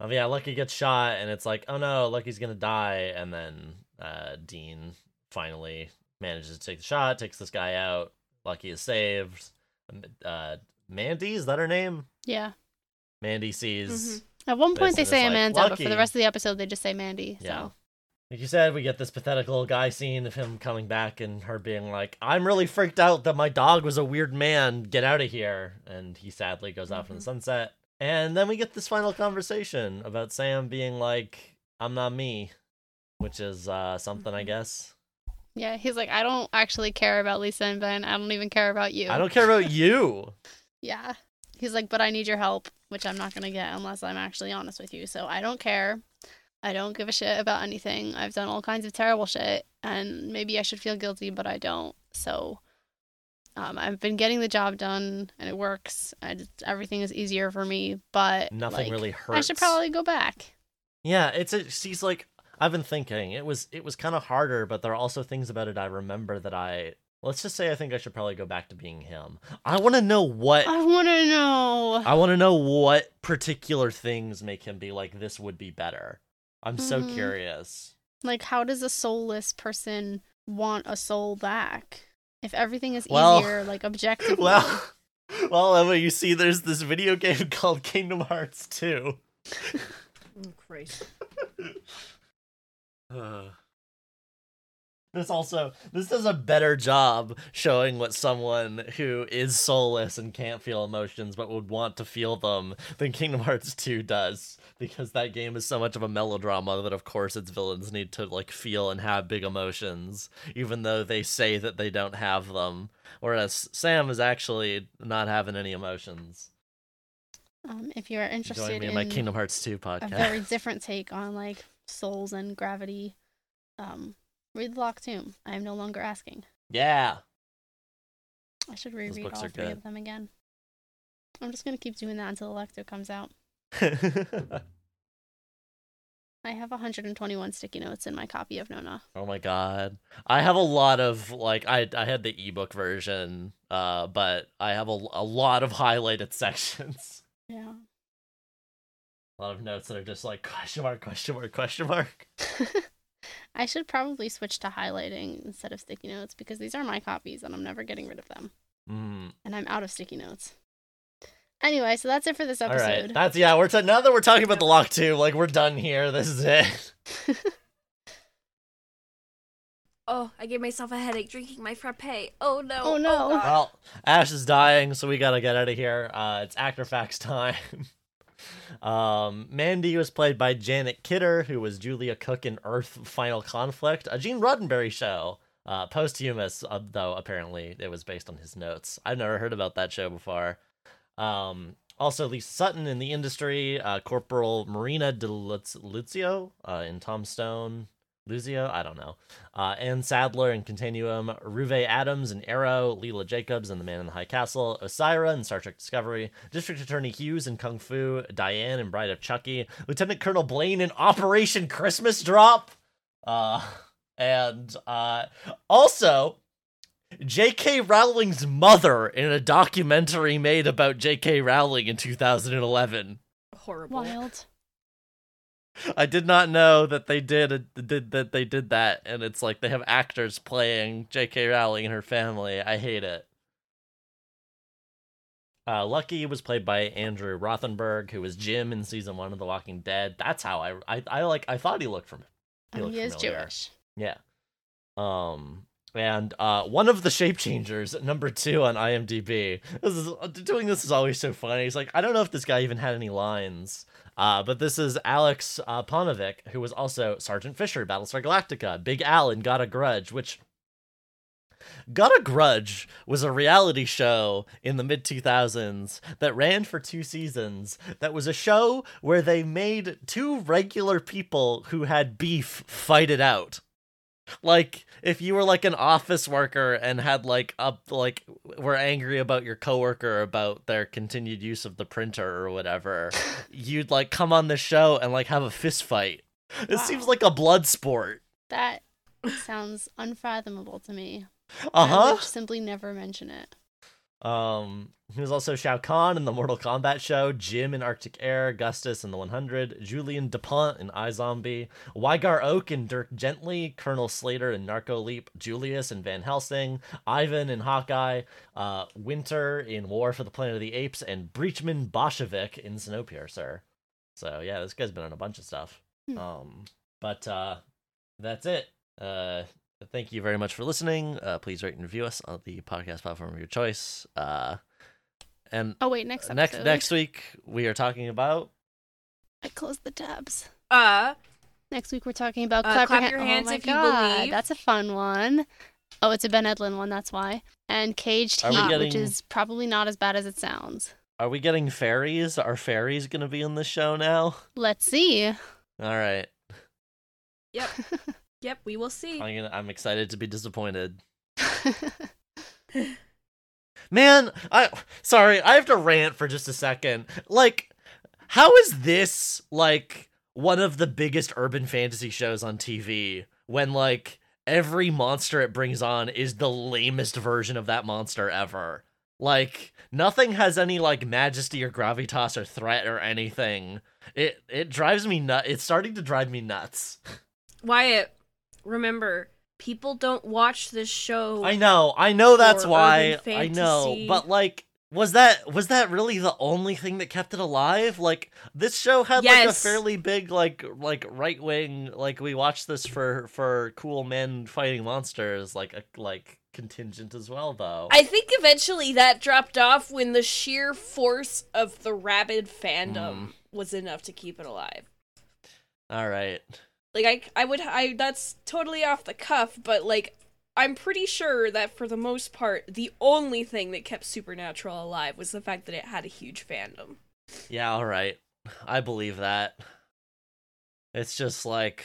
um, yeah, Lucky gets shot, and it's like, oh no, Lucky's gonna die, and then uh, Dean finally manages to take the shot, takes this guy out. Lucky is saved. Uh, Mandy is that her name? Yeah. Mandy sees. At one point they say it's like, Amanda, but for the rest of the episode they just say Mandy. Yeah. So Like you said, we get this pathetic little guy scene of him coming back and her being like, I'm really freaked out that my dog was a weird man. Get out of here. And he sadly goes off in the sunset. And then we get this final conversation about Sam being like, I'm not me, which is uh, something, I Mhm. guess. yeah, he's like, I don't actually care about Lisa and Ben. I don't even care about you. I don't care about you. Yeah. He's like, but I need your help, which I'm not gonna get unless I'm actually honest with you. So I don't care. I don't give a shit about anything. I've done all kinds of terrible shit, and maybe I should feel guilty, but I don't. So, um, I've been getting the job done, and it works. I just, everything is easier for me, but Nothing like, really hurts. I should probably go back. Yeah, it's a, she's like I've been thinking it was it was kind of harder, but there are also things about it I remember that I let's just say I think I should probably go back to being him. I want to know what I want to know. I want to know what particular things make him be like this would be better. I'm so Mhm. curious. Like, how does a soulless person want a soul back? If everything is Well- easier, like objectively. Well, well, Emma, you see, there's this video game called Kingdom Hearts 2. Oh, Christ. Uh. This also this does a better job showing what someone who is soulless and can't feel emotions but would want to feel them than Kingdom Hearts 2 does because that game is so much of a melodrama that of course its villains need to like feel and have big emotions even though they say that they don't have them whereas Sam is actually not having any emotions. um, if you're interested Join me in in my Kingdom Hearts 2 podcast a podcast. very different take on like souls and gravity, um, read the Locked Tomb. I am no longer asking. yeah. I should reread all three good. of them again. I'm just gonna keep doing that until Alecto comes out. I have 121 sticky notes in my copy of Nona. Oh my god. I have a lot of like I I had the ebook version uh but I have a, a lot of highlighted sections. Yeah. A lot of notes that are just like question mark question mark question mark. I should probably switch to highlighting instead of sticky notes because these are my copies and I'm never getting rid of them. Mm. And I'm out of sticky notes. Anyway, so that's it for this episode. right. That's yeah, we're t- now that we're talking about the lock too, like we're done here. This is it. Oh, I gave myself a headache drinking my frappe. Oh no. Oh, no. God. Well, Ash is dying, so we gotta get out of here. Uh, it's actor facts time. um, Mandy was played by Janet Kidder, who was Julia Cook in Earth Final Conflict, a Gene Roddenberry show. Uh, posthumous, uh, though apparently it was based on his notes. I've never heard about that show before. Um, also, Lisa Sutton in the industry, uh, Corporal Marina de Luz- Luzio uh, in Tom Stone. Luzio? I don't know. Uh, Ann Sadler in Continuum, Ruve Adams in Arrow, Leela Jacobs and The Man in the High Castle, Osyraa in Star Trek Discovery, District Attorney Hughes in Kung Fu, Diane and Bride of Chucky, Lieutenant Colonel Blaine in Operation Christmas Drop, uh, and uh, also J.K. Rowling's mother in a documentary made about J.K. Rowling in 2011. Horrible. Wild. I did not know that they did, did that they did that, and it's like they have actors playing J.K. Rowling and her family. I hate it. Uh, Lucky was played by Andrew Rothenberg, who was Jim in season one of The Walking Dead. That's how I, I, I like. I thought he looked from. He looked he is. Jewish. Yeah. Um and uh one of the shape changers number 2 on IMDb. This is doing this is always so funny. He's like I don't know if this guy even had any lines. Uh but this is Alex uh, Ponovic who was also Sergeant Fisher Battlestar Galactica, Big Al in Got a Grudge, which Got a Grudge was a reality show in the mid 2000s that ran for two seasons. That was a show where they made two regular people who had beef fight it out. Like if you were like an office worker and had like up like were angry about your coworker about their continued use of the printer or whatever, you'd like come on the show and like have a fist fight. It seems like a blood sport. That sounds unfathomable to me. Uh I huh. would simply never mention it. Um, he was also Shao Kahn in the Mortal Kombat show, Jim in Arctic Air, Gustus in the 100, Julian DuPont in iZombie, Wygar Oak in Dirk Gently, Colonel Slater in Narco Leap, Julius in Van Helsing, Ivan in Hawkeye, uh, Winter in War for the Planet of the Apes, and Breachman Bolshevik in Snowpiercer. So yeah, this guy's been on a bunch of stuff. Hmm. Um, but uh, that's it. Uh, thank you very much for listening. Uh, please rate and review us on the podcast platform of your choice. Uh, and Oh wait, next episode. next next week we are talking about I closed the tabs. Uh, Next week we're talking about Uh, clap, Clap your, Your Hands oh my If You God, Believe. That's a fun one. Oh, it's a Ben Edlund one. That's why. And Caged Are we Heat, which is probably not as bad as it sounds. are we getting fairies? Are fairies gonna be in the show now? Let's see. All right. Yep. yep, we will see. I'm, gonna, I'm excited to be disappointed. Man, I sorry, I have to rant for just a second. Like, how is this like one of the biggest urban fantasy shows on TV when like every monster it brings on is the lamest version of that monster ever? Like, nothing has any like majesty or gravitas or threat or anything. It it drives me nuts. It's starting to drive me nuts. Wyatt, remember, people don't watch this show. I know, I know that's why. I know, but like, was that was that really the only thing that kept it alive? Like, this show had like a fairly big like like right wing like we watched this for for cool men fighting monsters like a like contingent as well though. I think eventually that dropped off when the sheer force of the rabid fandom Mm. was enough to keep it alive. All right. Like I I would I that's totally off the cuff, but like I'm pretty sure that for the most part the only thing that kept Supernatural alive was the fact that it had a huge fandom. Yeah, all right. I believe that. It's just like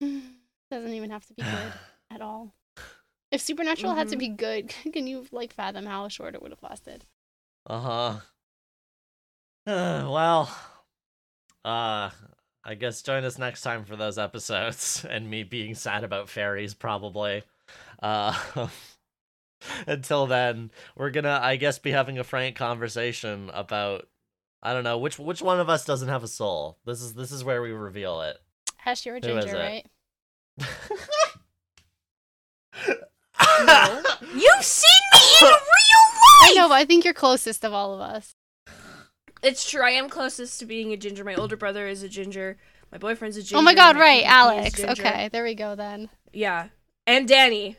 Doesn't even have to be good at all. If Supernatural had to be good, can you like fathom how short it would have lasted? Uh-huh. Uh, well, uh I guess join us next time for those episodes and me being sad about fairies probably. Uh until then, we're going to I guess be having a frank conversation about I don't know which which one of us doesn't have a soul. This is this is where we reveal it. Ash, you're a ginger, right? No. You've seen me in real I life. know, but I think you're closest of all of us. It's true. I am closest to being a ginger. My older brother is a ginger. My boyfriend's a ginger. oh my god, right, Alex. Okay, there we go then. Yeah. And Danny.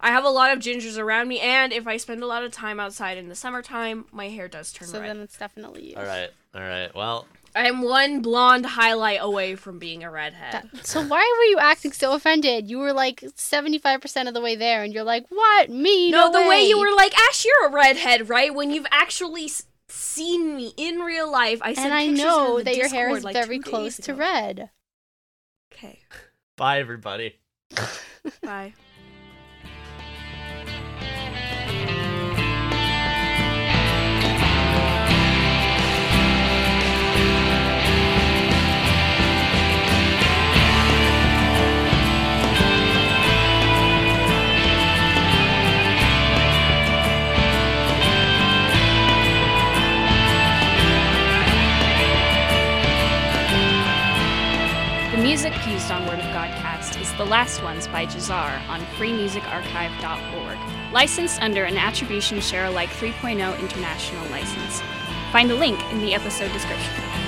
I have a lot of gingers around me, and if I spend a lot of time outside in the summertime, my hair does turn So red. So then it's definitely you. all right. All right. Well, I am one blonde highlight away from being a redhead. So why were you acting so offended? You were like 75% of the way there and you're like, "What? Me? no, No, the way you were like, Ash, you're a redhead, right? When you've actually s- seen me in real life, I sent And I know in the that your hair is like, very close days to red. Okay, bye everybody. bye. Music used on Word of Godcast is The Last Ones by Jazar on freemusicarchive.org, licensed under an Attribution Share Alike 3.0 international license. Find the link in the episode description.